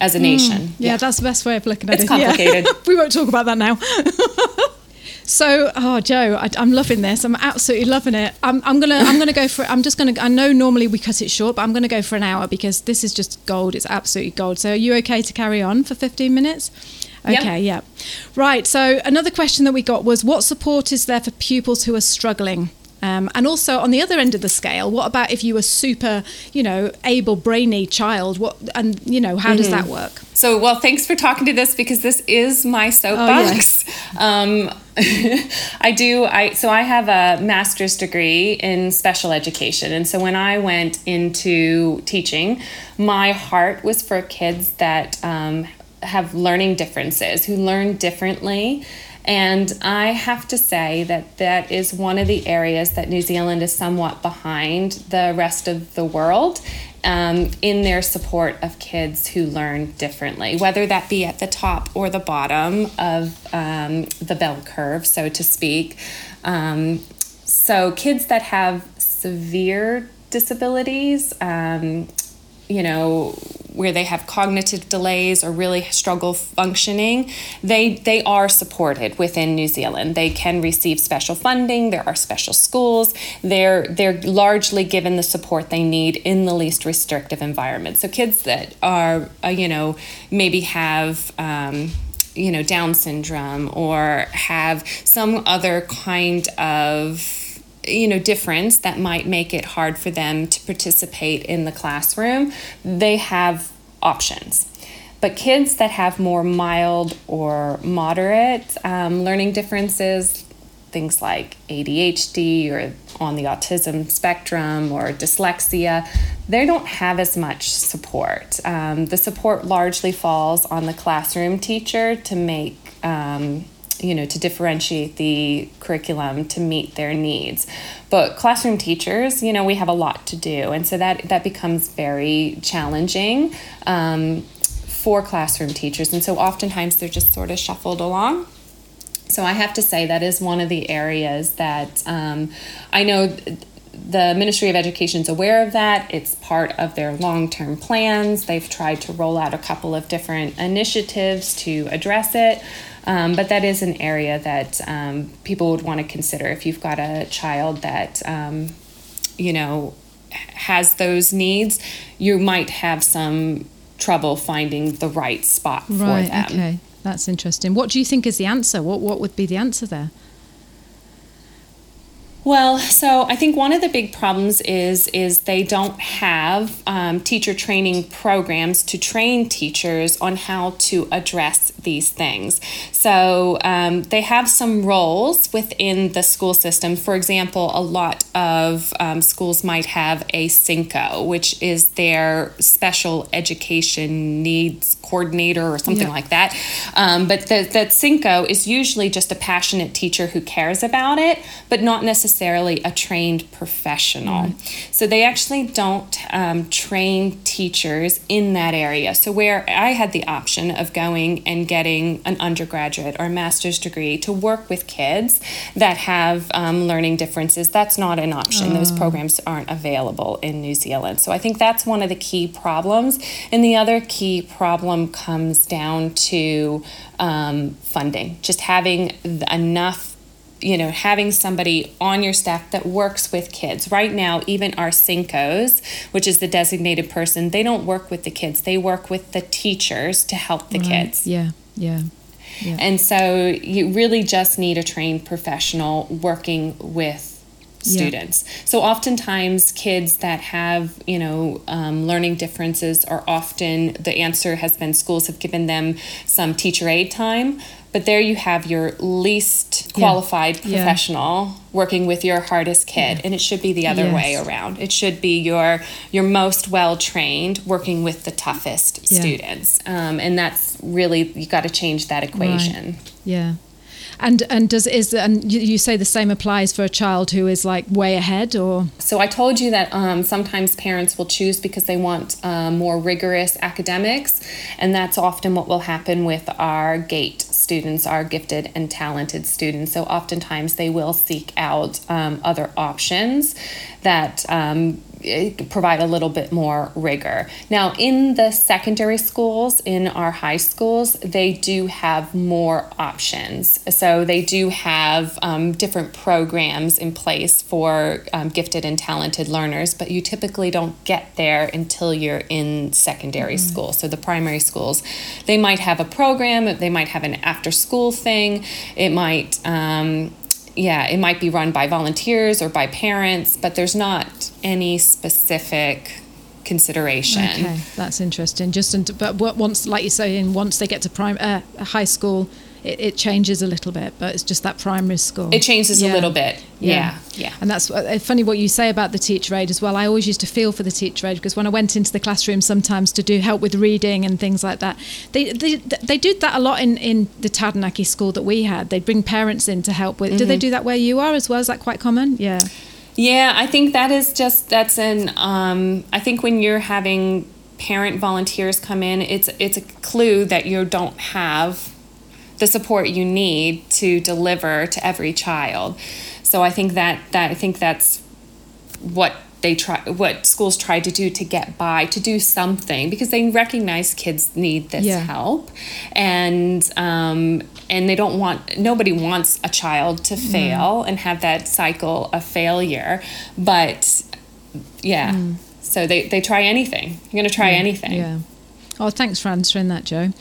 as a nation. Mm. Yeah, that's the best way of looking at It's it. Yeah. complicated. we won't talk about that now. so, oh, Jo, I, I'm loving this. I'm absolutely loving it. I'm, I'm gonna, I'm gonna go for. I'm just gonna. I know normally we cut it short, but I'm gonna go for an hour because this is just gold. It's absolutely gold. So, are you okay to carry on for 15 minutes? Yep. Okay, yeah. Right. So, another question that we got was what support is there for pupils who are struggling? Um, and also on the other end of the scale, what about if you were super, you know, able, brainy child? What and you know, how does that work? So, well, thanks for talking to this because this is my soapbox. Oh um, I do. I so I have a master's degree in special education, and so when I went into teaching, my heart was for kids that um, have learning differences, who learn differently. And I have to say that that is one of the areas that New Zealand is somewhat behind the rest of the world um, in their support of kids who learn differently, whether that be at the top or the bottom of um, the bell curve, so to speak. Um, so, kids that have severe disabilities, um, you know where they have cognitive delays or really struggle functioning they they are supported within New Zealand. They can receive special funding. There are special schools. They're they're largely given the support they need in the least restrictive environment. So kids that are uh, you know maybe have um, you know down syndrome or have some other kind of you know difference that might make it hard for them to participate in the classroom they have options. But kids that have more mild or moderate um, learning differences things like adhd or on the autism spectrum or dyslexia they don't have as much support. Um, the support largely falls on the classroom teacher to make um, you know to differentiate the curriculum to meet their needs but classroom teachers you know we have a lot to do and so that that becomes very challenging um, for classroom teachers and so oftentimes they're just sort of shuffled along so I have to say that is one of the areas that um, I know the Ministry of Education is aware of that. It's part of their long term plans. They've tried to roll out a couple of different initiatives to address it. Um, but that is an area that um, people would want to consider if you've got a child that, um, you know, has those needs, you might have some trouble finding the right spot for Right. them. Okay. That's interesting. What do you think is the answer? What What would be the answer there? Well, so I think one of the big problems is is they don't have um, teacher training programs to train teachers on how to address these things. So um, they have some roles within the school system. For example, a lot of um, schools might have a SENCO, which is their special education needs coordinator or something Yeah. like that. Um, but the, that SENCO is usually just a passionate teacher who cares about it, but not necessarily a trained professional. So they actually don't um, train teachers in that area. So where I had the option of going and getting an undergraduate or master's degree to work with kids that have um, learning differences, that's not an option. Those programs aren't available in New Zealand. So I think that's one of the key problems. And the other key problem comes down to um, funding, just having enough you know, having somebody on your staff that works with kids. Right now, even our SENCOs, which is the designated person, they don't work with the kids. They work with the teachers to help the kids. Yeah, yeah. And so you really just need a trained professional working with Yeah. students. So oftentimes kids that have, you know, um, learning differences are often, the answer has been schools have given them some teacher aid time. But there you have your least qualified Yeah. professional working with your hardest kid, and it should be the other way around. It should be your your most well trained working with the toughest Yeah. students, um, and that's really you got to change that equation. Yeah. And and does is and you, say the same applies for a child who is like way ahead or So I told you that um, sometimes parents will choose because they want uh, more rigorous academics, and that's often what will happen with our GATE students, our gifted and talented students. So oftentimes they will seek out um, other options that um, provide a little bit more rigor. Now, in the secondary schools, in our high schools, they do have more options. So they do have um, different programs in place for um, gifted and talented learners, but you typically don't get there until you're in secondary school. So the primary schools, they might have a program, they might have an after school thing, it might. Um, yeah, it might be run by volunteers or by parents, but there's not any specific consideration. okay that's interesting just and but once like you say in once they get to prime uh, high school it, it changes a little bit but it's just that primary school It changes Yeah. a little bit. Yeah, yeah. And that's uh, funny what you say about the teacher aid as well. I always used to feel for the teacher aid because when I went into the classroom sometimes to do help with reading and things like that, they they, they did that a lot in, in the Taranaki school that we had. They'd bring parents in to help with. Do Mm-hmm. they do that where you are as well? Is that quite common? Yeah. Yeah, I think that is just that's an um I think when you're having parent volunteers come in, it's it's a clue that you don't have the support you need to deliver to every child. So I think that that I think that's what they try what schools try to do to get by to do something because they recognize kids need this Yeah. help and um, and they don't want nobody wants a child to fail and have that cycle of failure but yeah so they, they try anything you're going to try anything Yeah. Oh, thanks for answering that, Jo.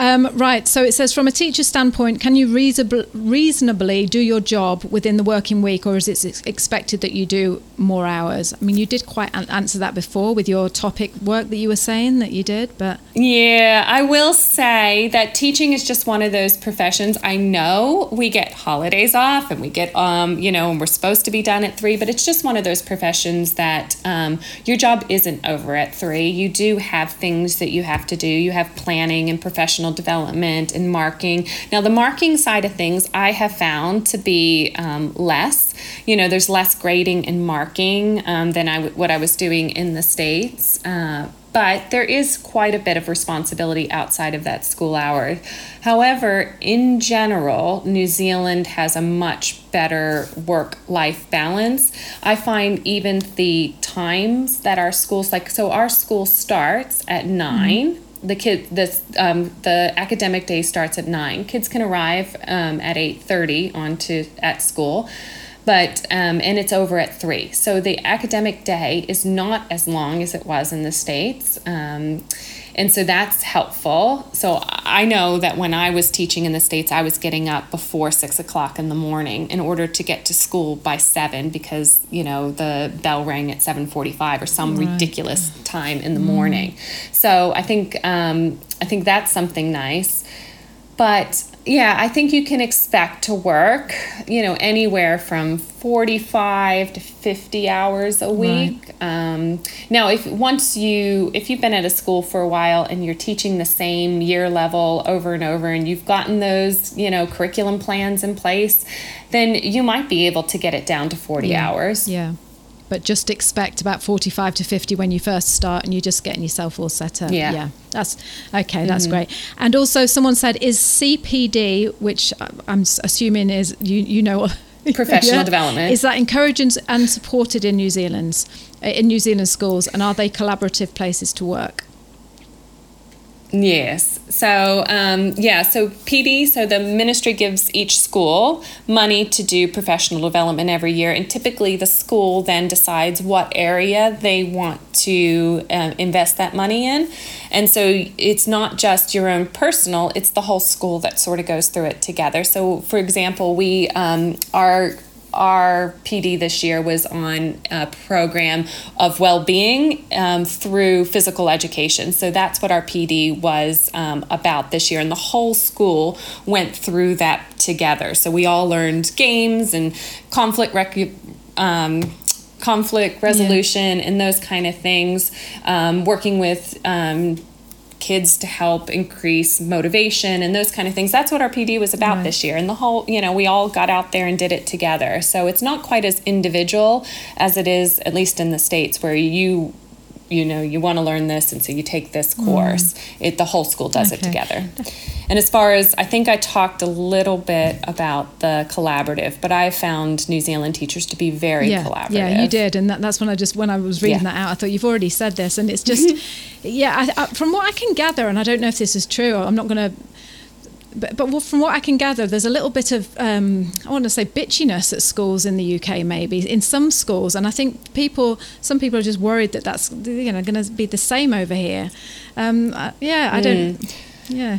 Um, right. So it says, from a teacher's standpoint, can you reasonably, reasonably do your job within the working week, or is it expected that you do more hours? I mean, you did quite an- answer that before with your topic work that you were saying that you did, but Yeah, I will say that teaching is just one of those professions. I know we get holidays off and we get, um, you know, and we're supposed to be done at three, but it's just one of those professions that um, your job isn't over at three. You do have things that you have to do. You have planning and professional development and marking. Now, the marking side of things I have found to be um, less. You know, there's less grading and marking um, than I w- what I was doing in the states. Uh, but there is quite a bit of responsibility outside of that school hour. However, in general, New Zealand has a much better work life balance. I find even the times that our schools like so our school starts at 9 The kid this um, the academic day starts at nine. Kids can arrive um, at eight thirty onto at school but um, and it's over at three. So the academic day is not as long as it was in the states, um, and so that's helpful. So I know that when I was teaching in the states, I was getting up before six o'clock in the morning in order to get to school by seven because you know the bell rang at seven forty-five or some ridiculous time in the morning. So I think um, I think that's something nice, but yeah, I think you can expect to work, you know, anywhere from 45 to 50 hours a week. Um, now, if once you, if you've been at a school for a while and you're teaching the same year level over and over and you've gotten those, you know, curriculum plans in place, then you might be able to get it down to 40 hours. Yeah. But just expect about 45 to 50 when you first start and you're just getting yourself all set up. Yeah. Yeah. That's okay. That's mm-hmm. great. And also, someone said, is CPD, which I'm assuming is, you, you know, Professional development. Is that encouraged and supported in New Zealand, in New Zealand schools? And are they collaborative places to work? Yes. So, um, yeah, so PD, so the ministry gives each school money to do professional development every year. And typically the school then decides what area they want to uh, invest that money in. And so it's not just your own personal, it's the whole school that sort of goes through it together. So, for example, we um, are our PD this year was on a program of well being um, through physical education. So that's what our PD was um, about this year. And the whole school went through that together. So we all learned games and conflict rec- um, conflict resolution and those kind of things, um, working with um, kids to help increase motivation and those kind of things. That's what our PD was about this year. And the whole, you know, we all got out there and did it together. So it's not quite as individual as it is, at least in the States, where you you know you want to learn this and so you take this course mm. it the whole school does it together and as far as i think i talked a little bit about the collaborative but i found new zealand teachers to be very yeah, collaborative Yeah, you did, and that, that's when I just when I was reading Yeah. that out, I thought you've already said this, and it's just, yeah. I, I, from what I can gather, and I don't know if this is true, I'm not going to. But, but from what I can gather, there's a little bit of um, I want to say bitchiness at schools in the UK, maybe in some schools, and I think people, some people are just worried that that's you know going to be the same over here. Um, uh, yeah, I don't. Yeah,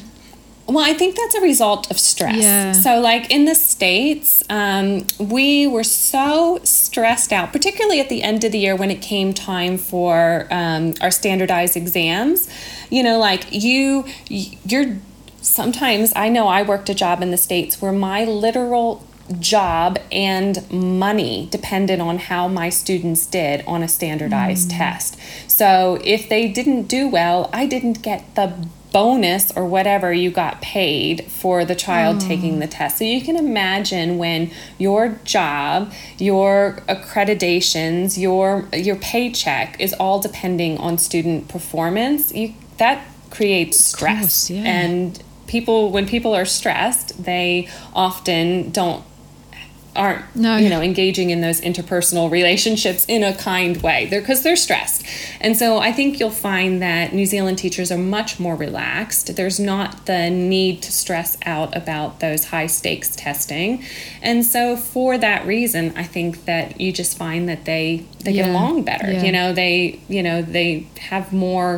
Well, I think that's a result of stress. Yeah. So, like in the States, um, we were so stressed out, particularly at the end of the year when it came time for um, our standardized exams. You know, like you, you're sometimes, I know I worked a job in the States where my literal job and money depended on how my students did on a standardized mm. test. So if they didn't do well, I didn't get the bonus or whatever you got paid for the child mm. taking the test. So you can imagine when your job, your accreditations, your your paycheck is all depending on student performance, you that creates stress. course, yeah. And people when people are stressed, they often don't aren't No. you know engaging in those interpersonal relationships in a kind way. They're because they're stressed. And so i think you'll find that new zealand teachers are much more relaxed. There's not the need to stress out about those high stakes testing. And so for that reason i think that you just find that they they get along better. Yeah. you know they you know they have more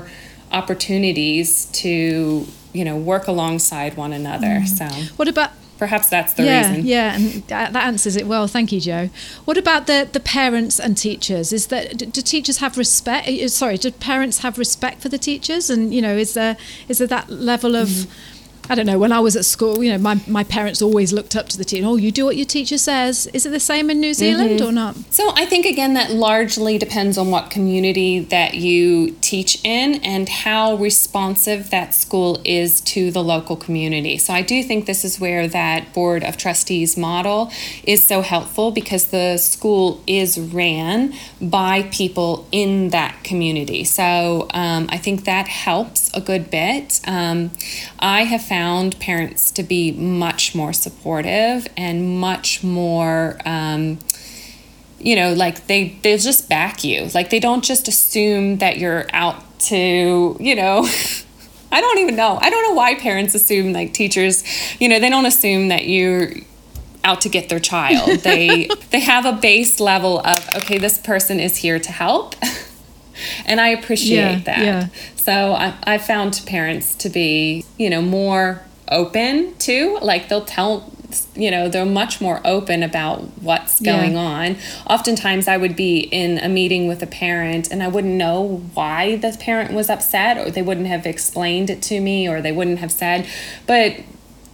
opportunities to you know work alongside one another so What about perhaps that's the yeah, reason Yeah, and that, answers it well. Thank you, Jo. What about the, the parents and teachers? Is that do, do teachers have respect? uh, Sorry, do parents have respect for the teachers? And you know, is there is there that level of Mm-hmm. I don't know. When I was at school, you know, my, my parents always looked up to the teacher. Oh, you do what your teacher says. Is it the same in New Zealand Mm-hmm. or not? So I think again that largely depends on what community that you teach in and how responsive that school is to the local community. So I do think this is where that board of trustees model is so helpful because the school is ran by people in that community. So um, I think that helps a good bit. Um, I have found parents to be much more supportive and much more. Um, you know like they they just back you like they don't just assume that you're out to you know i don't even know i don't know why parents assume like teachers you know they don't assume that you're out to get their child they they have a base level of okay this person is here to help and i appreciate Yeah, that yeah. so I, I found parents to be you know more open to like they'll tell you know they're much more open about what's Yeah. going on oftentimes i would be in a meeting with a parent and i wouldn't know why the parent was upset or they wouldn't have explained it to me or they wouldn't have said but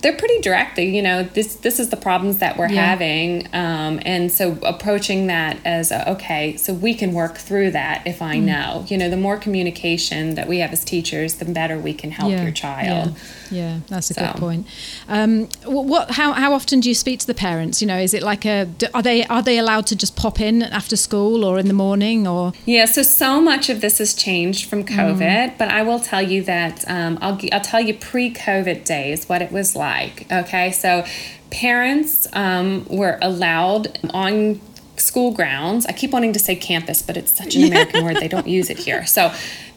they're pretty direct. They, you know, this this is the problems that we're Yeah. having, um, and so approaching that as a, okay, so we can work through that if Mm. I know. You know, the more communication that we have as teachers, the better we can help your child. Yeah, yeah that's a So. good point. Um, what? How, how often do you speak to the parents? You know, is it like a? Are they are they allowed to just pop in after school or in the morning or? Yeah, so so much of this has changed from COVID, but I will tell you that um, I'll I'll tell you pre-COVID days what it was like. Okay, so parents um, were allowed on school grounds. I keep wanting to say campus, but it's such an American word; they don't use it here. So.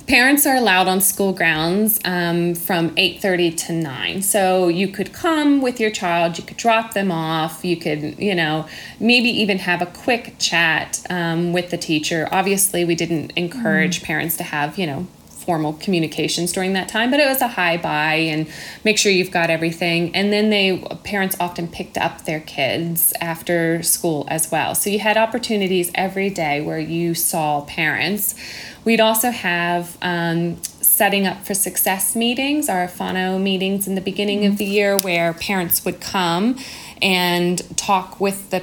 Parents are allowed on school grounds um, from 8:30 to 9. So you could come with your child, you could drop them off, you could, you know, maybe even have a quick chat um, with the teacher. Obviously, we didn't encourage parents to have, you know, formal communications during that time, but it was a high buy and make sure you've got everything. And then they parents often picked up their kids after school as well. So you had opportunities every day where you saw parents. We'd also have um, setting up for success meetings, our FANO meetings in the beginning of the year, where parents would come and talk with the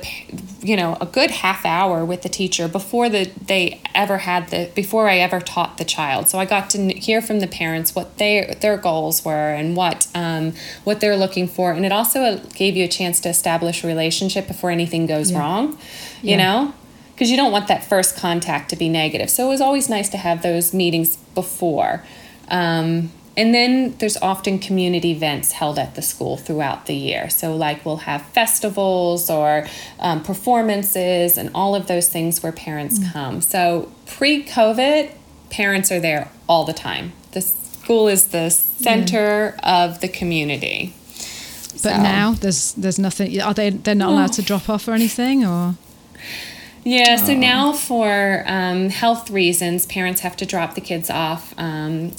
you know a good half hour with the teacher before the they ever had the before I ever taught the child. So I got to hear from the parents what their their goals were and what um, what they're looking for. And it also gave you a chance to establish a relationship before anything goes wrong you Yeah. know? Because you don't want that first contact to be negative. So it was always nice to have those meetings before. Um, and then there's often community events held at the school throughout the year. So, like, we'll have festivals or um, performances and all of those things where parents come. So, pre COVID, parents are there all the time. The school is the center of the community. But So- now there's there's nothing. Are they? They're not allowed to drop off or anything, or? Yeah, so now for um, health reasons, parents have to drop the kids off um,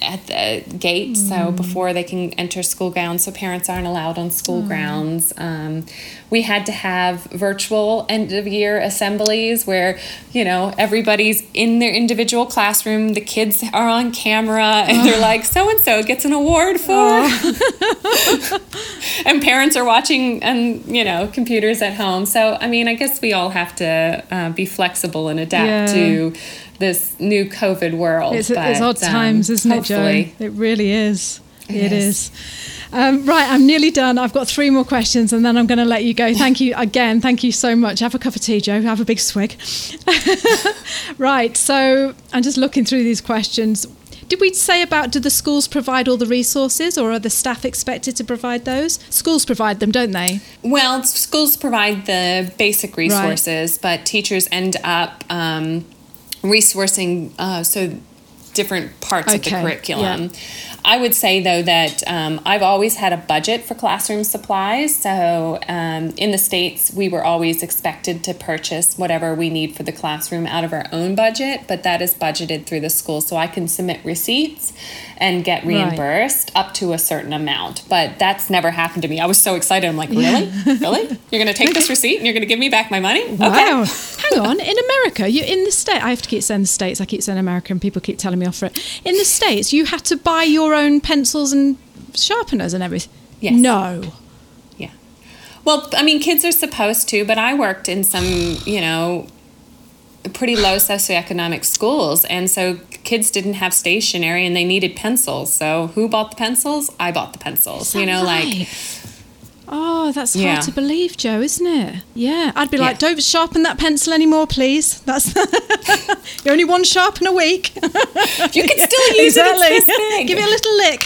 at the gate, so before they can enter school grounds, so parents aren't allowed on school grounds. Um, we had to have virtual end of year assemblies where, you know, everybody's in their individual classroom, the kids are on camera, and they're like, so and so gets an award for. and parents are watching and you know computers at home so i mean i guess we all have to uh, be flexible and adapt Yeah. to this new covid world It's, it's odd um, times, isn't it, Jo? It really is. It is. is. Um, right, I'm nearly done. I've got three more questions and then I'm going to let you go. Thank you again. Thank you so much. Have a cup of tea, Jo. Have a big swig. right, so I'm just looking through these questions. Did we say about do the schools provide all the resources or are the staff expected to provide those? Schools provide them, don't they? Well, schools provide the basic resources, but teachers end up um, resourcing uh, so different parts of the curriculum. yeah. I would say though that um, I've always had a budget for classroom supplies. So um, in the states, we were always expected to purchase whatever we need for the classroom out of our own budget, but that is budgeted through the school, so I can submit receipts and get Right. reimbursed up to a certain amount. But that's never happened to me. I was so excited. I'm like, really, really? You're going to take this receipt and you're going to give me back my money? Okay. Wow. Hang on. In America, you in the state. I have to keep saying the states. I keep saying America, and people keep telling me off for it. In the states, you had to buy your own pencils and sharpeners and everything. Yes. No. Yeah. Well, I mean, kids are supposed to, but I worked in some, you know, pretty low socioeconomic schools. And so kids didn't have stationery and they needed pencils. So who bought the pencils? I bought the pencils. You know, like, Right. Oh, that's hard to believe, Jo, isn't it? Yeah, I'd be like, Yeah. don't sharpen that pencil anymore, please. That's you're only one sharpen a week. you can still use it. It's this. Give it a little lick.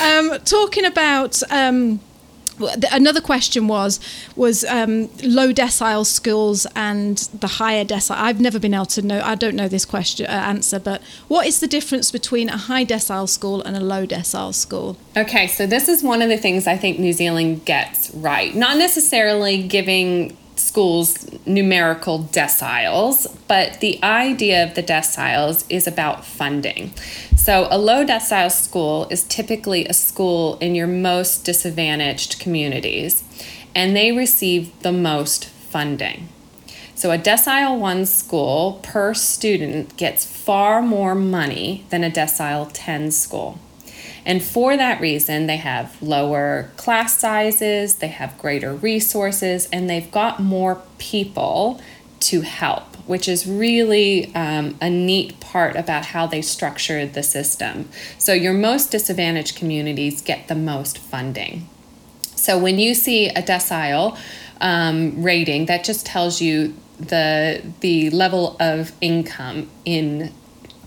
um, talking about um, another question was was um, low decile schools and the higher decile. I've never been able to know. I don't know this question uh, answer, but what is the difference between a high decile school and a low decile school? Okay, so this is one of the things I think New Zealand gets right. Not necessarily giving schools numerical deciles, but the idea of the deciles is about funding. So, a low decile school is typically a school in your most disadvantaged communities, and they receive the most funding. So, a decile one school per student gets far more money than a decile 10 school. And for that reason, they have lower class sizes, they have greater resources, and they've got more people to help, which is really um, a neat part about how they structured the system. So, your most disadvantaged communities get the most funding. So, when you see a decile um, rating, that just tells you the the level of income in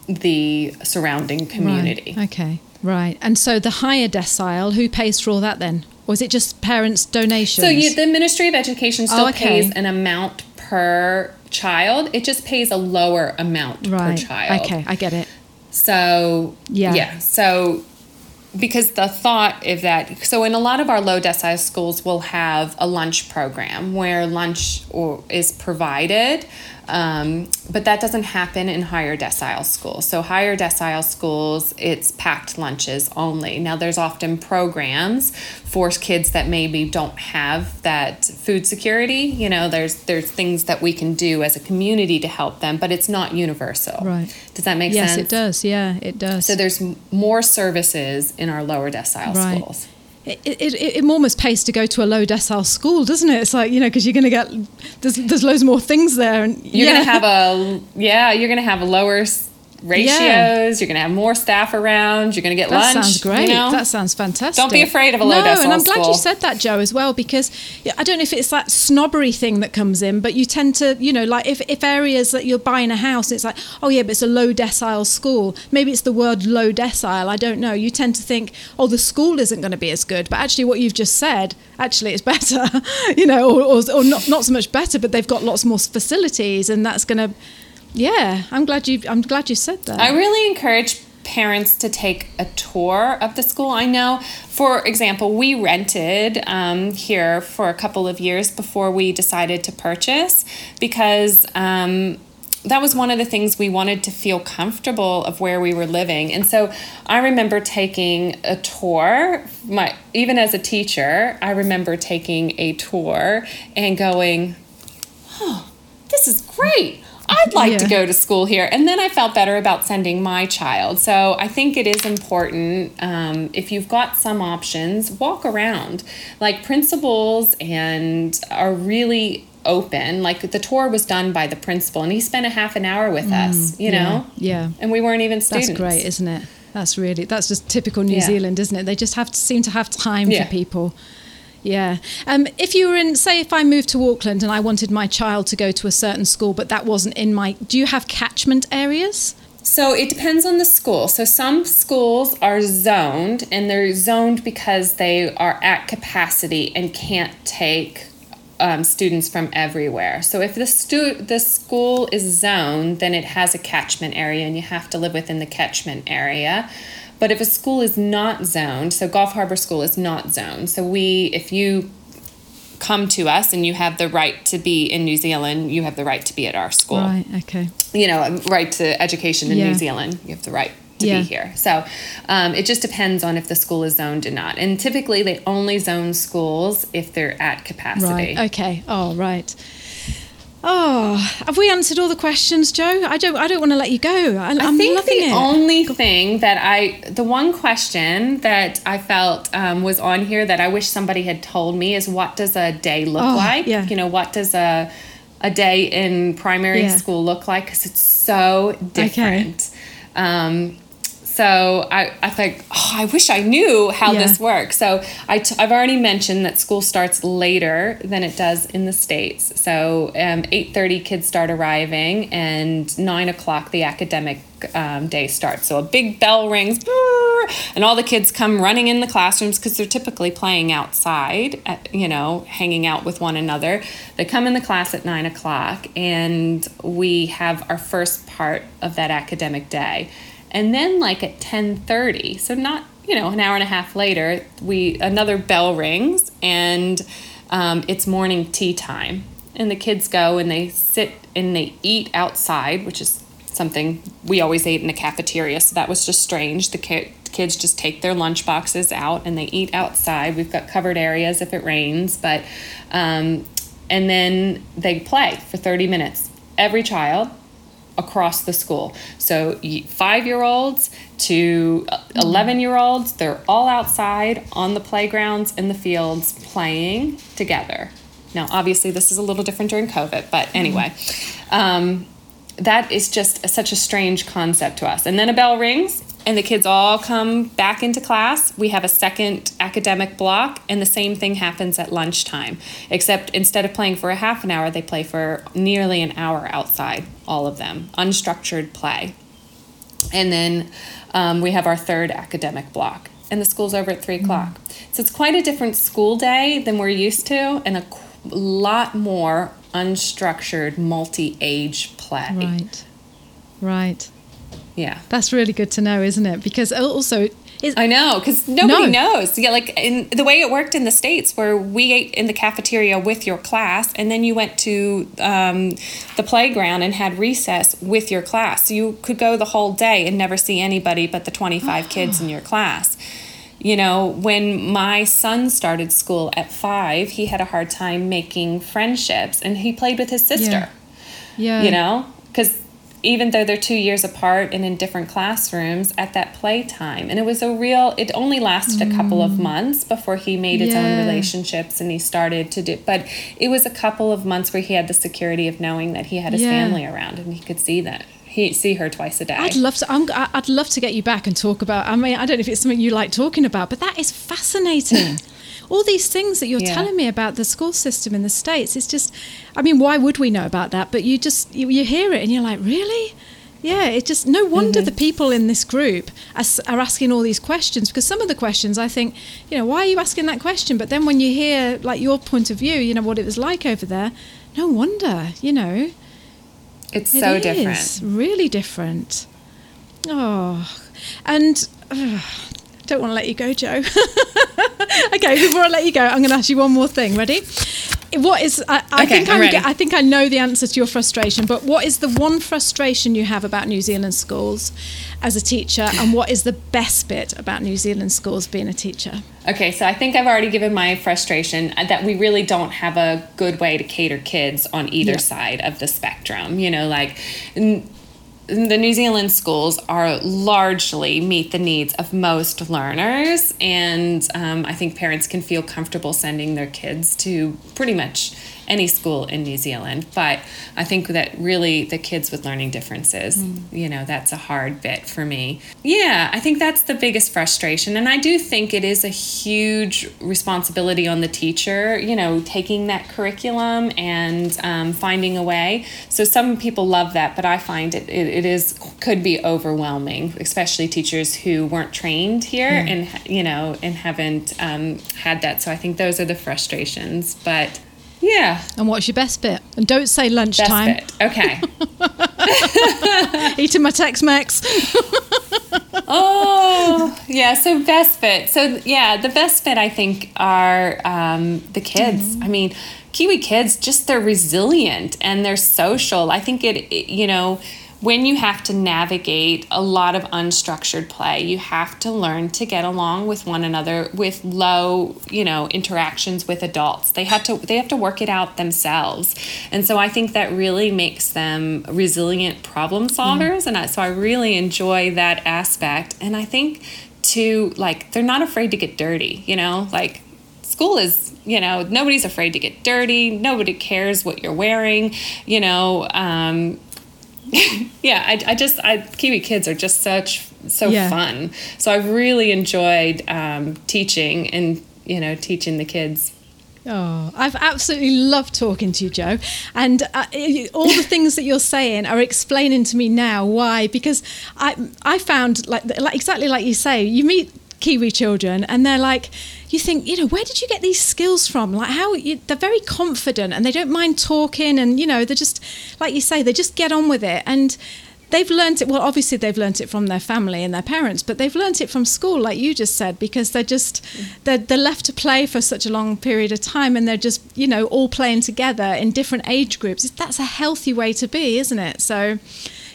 the surrounding community. Right. Okay, right. And so the higher decile, who pays for all that then? Or is it just parents' donations? So you, the Ministry of Education still Oh, okay. pays an amount per child. It just pays a lower amount right. per child. Okay, I get it. So Yeah. yeah. So because the thought of that, so in a lot of our low decile schools, we'll have a lunch program where lunch or, is provided, um, but that doesn't happen in higher decile schools. So higher decile schools, it's packed lunches only. Now there's often programs for kids that maybe don't have that food security. You know, there's there's things that we can do as a community to help them, but it's not universal. Right. Does that make yes, sense? it does. Yeah, it does. So there's more services in our lower decile Right. schools. It, it, it, almost pays to go to a low decile school, doesn't it? It's like you know because you're going to get there's there's loads more things there, and You're yeah. gonna have a yeah. You're gonna have a lower ratios. You're gonna have more staff around. You're gonna get That lunch. That sounds great. You know? That sounds fantastic. Don't be afraid of a low no, decile and I'm glad school. you said that, Jo, as well, because I don't know if it's that snobbery thing that comes in, but you tend to, you know, like if, if areas that you're buying a house, it's like, oh yeah, but it's a low decile school. Maybe it's the word low decile. I don't know. You tend to think, oh, the school isn't going to be as good, but actually, what you've just said, actually, it's better, you know, or, or, or not not so much better, but they've got lots more facilities, and that's going to. Yeah, I'm glad you. I'm glad you said that. I really encourage parents to take a tour of the school. I know, for example, we rented um, here for a couple of years before we decided to purchase because. Um, that was one of the things we wanted to feel comfortable of where we were living and so i remember taking a tour my even as a teacher i remember taking a tour and going oh this is great I'd like to go to school here. And then I felt better about sending my child. So I think it is important um, if you've got some options, walk around. Like principals and are really open. Like the tour was done by the principal and he spent a half an hour with us, you Mm, yeah, know? yeah. And we weren't even students. That's great, isn't it? That's really that's just typical New Yeah. Zealand, isn't it? They just have to seem to have time Yeah. for people. Yeah. Um, if you were in, say, if I moved to Auckland and I wanted my child to go to a certain school, but that wasn't in my, do you have catchment areas? So it depends on the school. So some schools are zoned, and they're zoned because they are at capacity and can't take um, students from everywhere. So if the stu- the school is zoned, then it has a catchment area, and you have to live within the catchment area. But if a school is not zoned, so Gulf Harbour School is not zoned. So we, if you come to us and you have the right to be in New Zealand, you have the right to be at our school Right. Okay. you know, right to education in Yeah. New Zealand. You have the right to Yeah. be here. So um, it just depends on if the school is zoned or not. And typically, they only zone schools if they're at capacity. Right. Okay. Oh, right. Oh, have we answered all the questions, Jo? I don't. I don't want to let you go. I, I I'm think loving the it. only thing that I, the one question that I felt um, was on here that I wish somebody had told me is what does a day look Oh, like? yeah. You know, what does a a day in primary Yeah. school look like? Because it's so different. Um, so I, I think, oh, I wish I knew how Yeah. this works. So I t- I've already mentioned that school starts later than it does in the States. So um, 8.30 kids start arriving and 9 o'clock the academic um, day starts. So a big bell rings and all the kids come running in the classrooms because they're typically playing outside, at, you know, hanging out with one another. They come in the class at 9 o'clock and we have our first part of that academic day and then like at 10:30 so not you know an hour and a half later we another bell rings and um, it's morning tea time. And the kids go and they sit and they eat outside which is something we always ate in the cafeteria. So that was just strange. The ki- kids just take their lunch boxes out and they eat outside. We've got covered areas if it rains but um, and then they play for 30 minutes. Every child across the school. So five year olds to uh, mm-hmm. 11 year olds, they're all outside on the playgrounds in the fields playing together. Now, obviously, this is a little different during COVID, but mm-hmm. anyway, um, that is just such a strange concept to us. And then a bell rings, and the kids all come back into class. We have a second academic block, and the same thing happens at lunchtime, except instead of playing for a half an hour, they play for nearly an hour outside, all of them, unstructured play. And then um, we have our third academic block, and the school's over at 3 o'clock. Mm-hmm. So it's quite a different school day than we're used to, and a lot more unstructured, multi age play. Right. Right. Yeah. That's really good to know, isn't it? Because also, I know, because nobody no. knows. Yeah, like in the way it worked in the states, where we ate in the cafeteria with your class, and then you went to um, the playground and had recess with your class. So you could go the whole day and never see anybody but the twenty five kids in your class. You know, when my son started school at five, he had a hard time making friendships, and he played with his sister. Yeah. yeah. You know, because even though they're two years apart and in different classrooms at that playtime. And it was a real, it only lasted mm. a couple of mm. months before he made his yeah. own relationships and he started to do, but it was a couple of months where he had the security of knowing that he had his yeah. family around and he could see that. He see her twice a day. I'd love to. I'm, I'd love to get you back and talk about. I mean, I don't know if it's something you like talking about, but that is fascinating. all these things that you're yeah. telling me about the school system in the states it's just i mean why would we know about that? But you just you, you hear it and you're like really? Yeah it's just no wonder mm-hmm. the people in this group are, are, asking all these questions because some of the questions i think you know why are you asking that question? But then when you hear like your point of view you know what it was like over there no wonder you know? It's it so different. really different. Oh and uh, don't want to let you go, Jo. okay, before I let you go, I'm going to ask you one more thing. Ready? What is? I, I okay, think I'm i think I know the answer to your frustration. But what is the one frustration you have about New Zealand schools as a teacher, and what is the best bit about New Zealand schools being a teacher? Okay, so I think I've already given my frustration uh, that we really don't have a good way to cater kids on either yeah. side of the spectrum. You know, like the New Zealand schools are largely meet the needs of most learners, and um, I think parents can feel comfortable sending their kids to pretty much any school in New Zealand. But I think that really the kids with learning differences, mm. you know, that's a hard bit for me. Yeah, I think that's the biggest frustration. And I do think it is a huge responsibility on the teacher, you know, taking that curriculum and um, finding a way. So some people love that, but I find it, it, it is could be overwhelming, especially teachers who weren't trained here mm. and, you know, and haven't um, had that. So I think those are the frustrations. But yeah. And what's your best bit? And don't say lunchtime. Best bit. Okay. Eating my Tex Mex. oh, yeah. So, best bit. So, yeah, the best bit I think, are um, the kids. Mm. I mean, Kiwi kids, just they're resilient and they're social. I think it, it you know, when you have to navigate a lot of unstructured play, you have to learn to get along with one another with low, you know, interactions with adults. They have to they have to work it out themselves. And so I think that really makes them resilient problem solvers mm. and I, so I really enjoy that aspect. And I think to like they're not afraid to get dirty, you know? Like school is you know nobody's afraid to get dirty nobody cares what you're wearing you know um, yeah, I, I just I Kiwi kids are just such so yeah. fun. So I've really enjoyed um, teaching and you know teaching the kids. Oh, I've absolutely loved talking to you, Jo. And uh, all the things that you're saying are explaining to me now why. Because I I found like, like exactly like you say, you meet Kiwi children, and they're like, you think, you know, where did you get these skills from? Like how you, they're very confident and they don't mind talking, and you know, they're just like you say, they just get on with it, and they've learned it. Well, obviously they've learned it from their family and their parents, but they've learned it from school, like you just said, because they're just they're, they're left to play for such a long period of time, and they're just you know all playing together in different age groups. That's a healthy way to be, isn't it? So.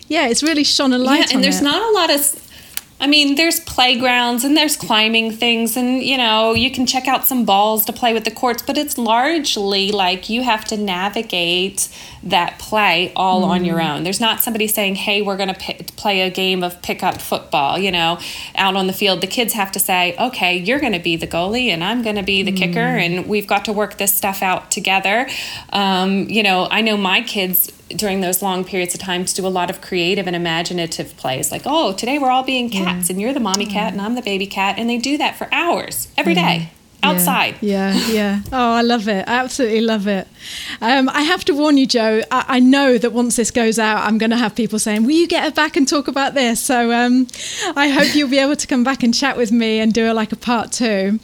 Yeah, it's really shone a light yeah, and there's it. not a lot of I mean, there's playgrounds and there's climbing things, and you know, you can check out some balls to play with the courts, but it's largely like you have to navigate that play all on your own. There's not somebody saying, hey, we're going to play a game of pickup football, you know, out on the field. The kids have to say, okay, you're going to be the goalie and I'm going to be the kicker, and we've got to work this stuff out together. Um, you know, I know my kids during those long periods of time to do a lot of creative and imaginative plays like oh today we're all being cats and you're the mommy cat and i'm the baby cat and they do that for hours every day outside Yeah, yeah. Oh, I love it. I absolutely love it. Um, I have to warn you, Jo. I, I know that once this goes out, I'm going to have people saying, "Will you get her back and talk about this?" So um, I hope you'll be able to come back and chat with me and do a, like a part two.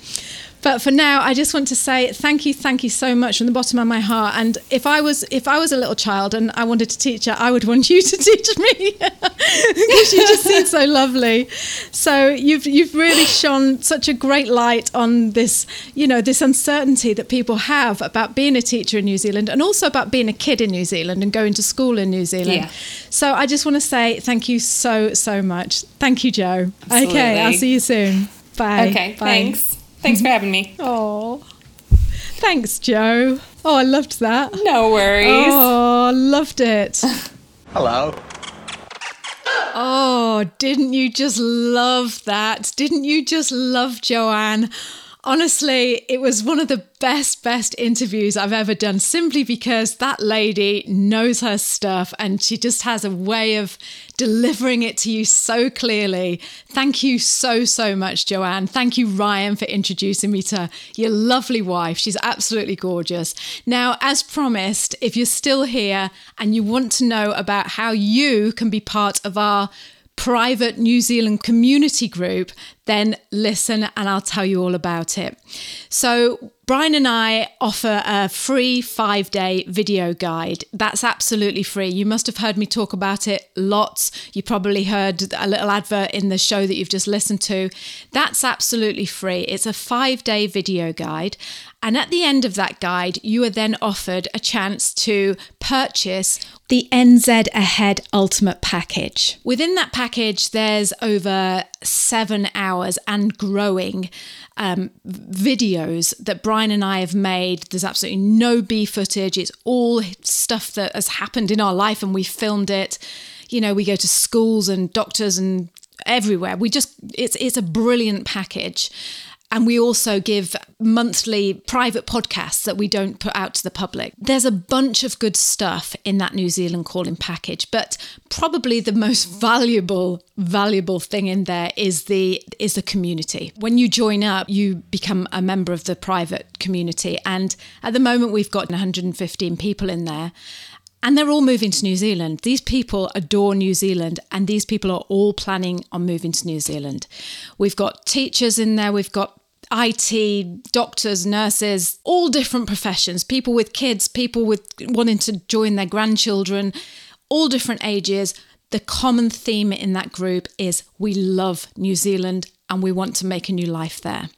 But for now, I just want to say thank you, thank you so much from the bottom of my heart. And if I was if I was a little child and I wanted to teach her, I would want you to teach me because you just seem so lovely. So you've you've really shone such a great light on this, you know, this uncertainty that people have about being a teacher in New Zealand and also about being a kid in New Zealand and going to school in New Zealand. Yeah. So I just want to say thank you so so much. Thank you, Jo. Okay, I'll see you soon. Bye. okay Bye. thanks thanks for having me Oh, thanks, Jo. Oh, I loved that. no worries Oh, loved it. Hello. Oh, didn't you just love that? Didn't you just love Joanne? Honestly, it was one of the best, best interviews I've ever done simply because that lady knows her stuff and she just has a way of delivering it to you so clearly. Thank you so, so much, Joanne. Thank you, Ryan, for introducing me to your lovely wife. She's absolutely gorgeous. Now, as promised, if you're still here and you want to know about how you can be part of our private New Zealand community group, then listen and I'll tell you all about it. So, Brian and I offer a free five day video guide. That's absolutely free. You must have heard me talk about it lots. You probably heard a little advert in the show that you've just listened to. That's absolutely free. It's a five day video guide. And at the end of that guide, you are then offered a chance to purchase the NZ Ahead Ultimate Package. Within that package, there's over seven hours and growing um, videos that Brian and I have made. There's absolutely no B footage. It's all stuff that has happened in our life and we filmed it. You know, we go to schools and doctors and everywhere. We just, it's, it's a brilliant package. And we also give monthly private podcasts that we don't put out to the public. There's a bunch of good stuff in that New Zealand calling package, but probably the most valuable valuable thing in there is the is the community. When you join up, you become a member of the private community and at the moment we've got 115 people in there. And they're all moving to New Zealand. These people adore New Zealand, and these people are all planning on moving to New Zealand. We've got teachers in there, we've got IT, doctors, nurses, all different professions, people with kids, people with wanting to join their grandchildren, all different ages. The common theme in that group is we love New Zealand and we want to make a new life there.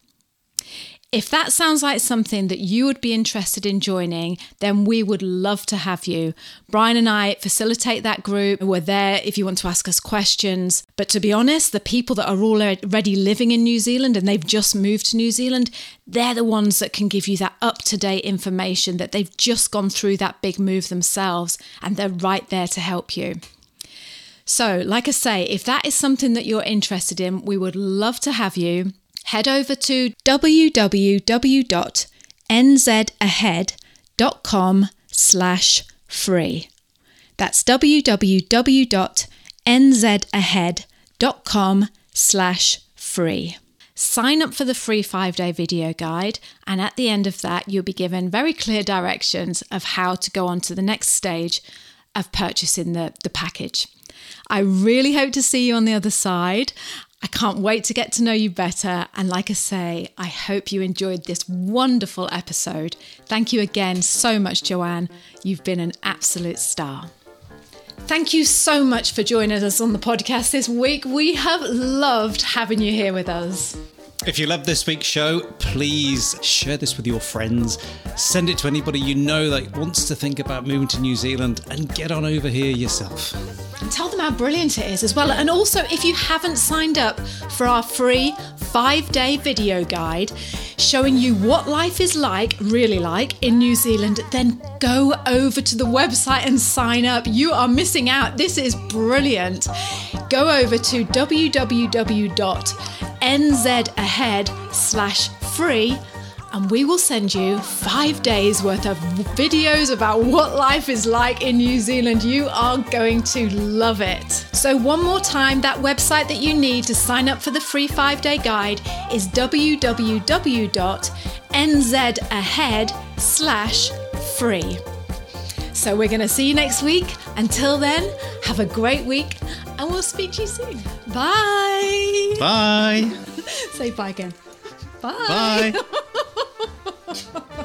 If that sounds like something that you would be interested in joining, then we would love to have you. Brian and I facilitate that group. We're there if you want to ask us questions. But to be honest, the people that are already living in New Zealand and they've just moved to New Zealand, they're the ones that can give you that up to date information that they've just gone through that big move themselves and they're right there to help you. So, like I say, if that is something that you're interested in, we would love to have you head over to www.nzahead.com slash free. That's www.nzahead.com slash free. Sign up for the free five day video guide, and at the end of that, you'll be given very clear directions of how to go on to the next stage of purchasing the, the package. I really hope to see you on the other side. I can't wait to get to know you better. And like I say, I hope you enjoyed this wonderful episode. Thank you again so much, Joanne. You've been an absolute star. Thank you so much for joining us on the podcast this week. We have loved having you here with us. If you love this week's show, please share this with your friends. Send it to anybody you know that wants to think about moving to New Zealand and get on over here yourself. And tell them how brilliant it is as well. And also, if you haven't signed up for our free five day video guide showing you what life is like, really like, in New Zealand, then go over to the website and sign up. You are missing out. This is brilliant. Go over to www.nzahead slash free and we will send you five days worth of videos about what life is like in New Zealand. You are going to love it. So, one more time, that website that you need to sign up for the free five day guide is www.nzahead slash free. So, we're going to see you next week. Until then, have a great week and we'll speak to you soon. Bye. Bye. Say bye again. Bye. Bye.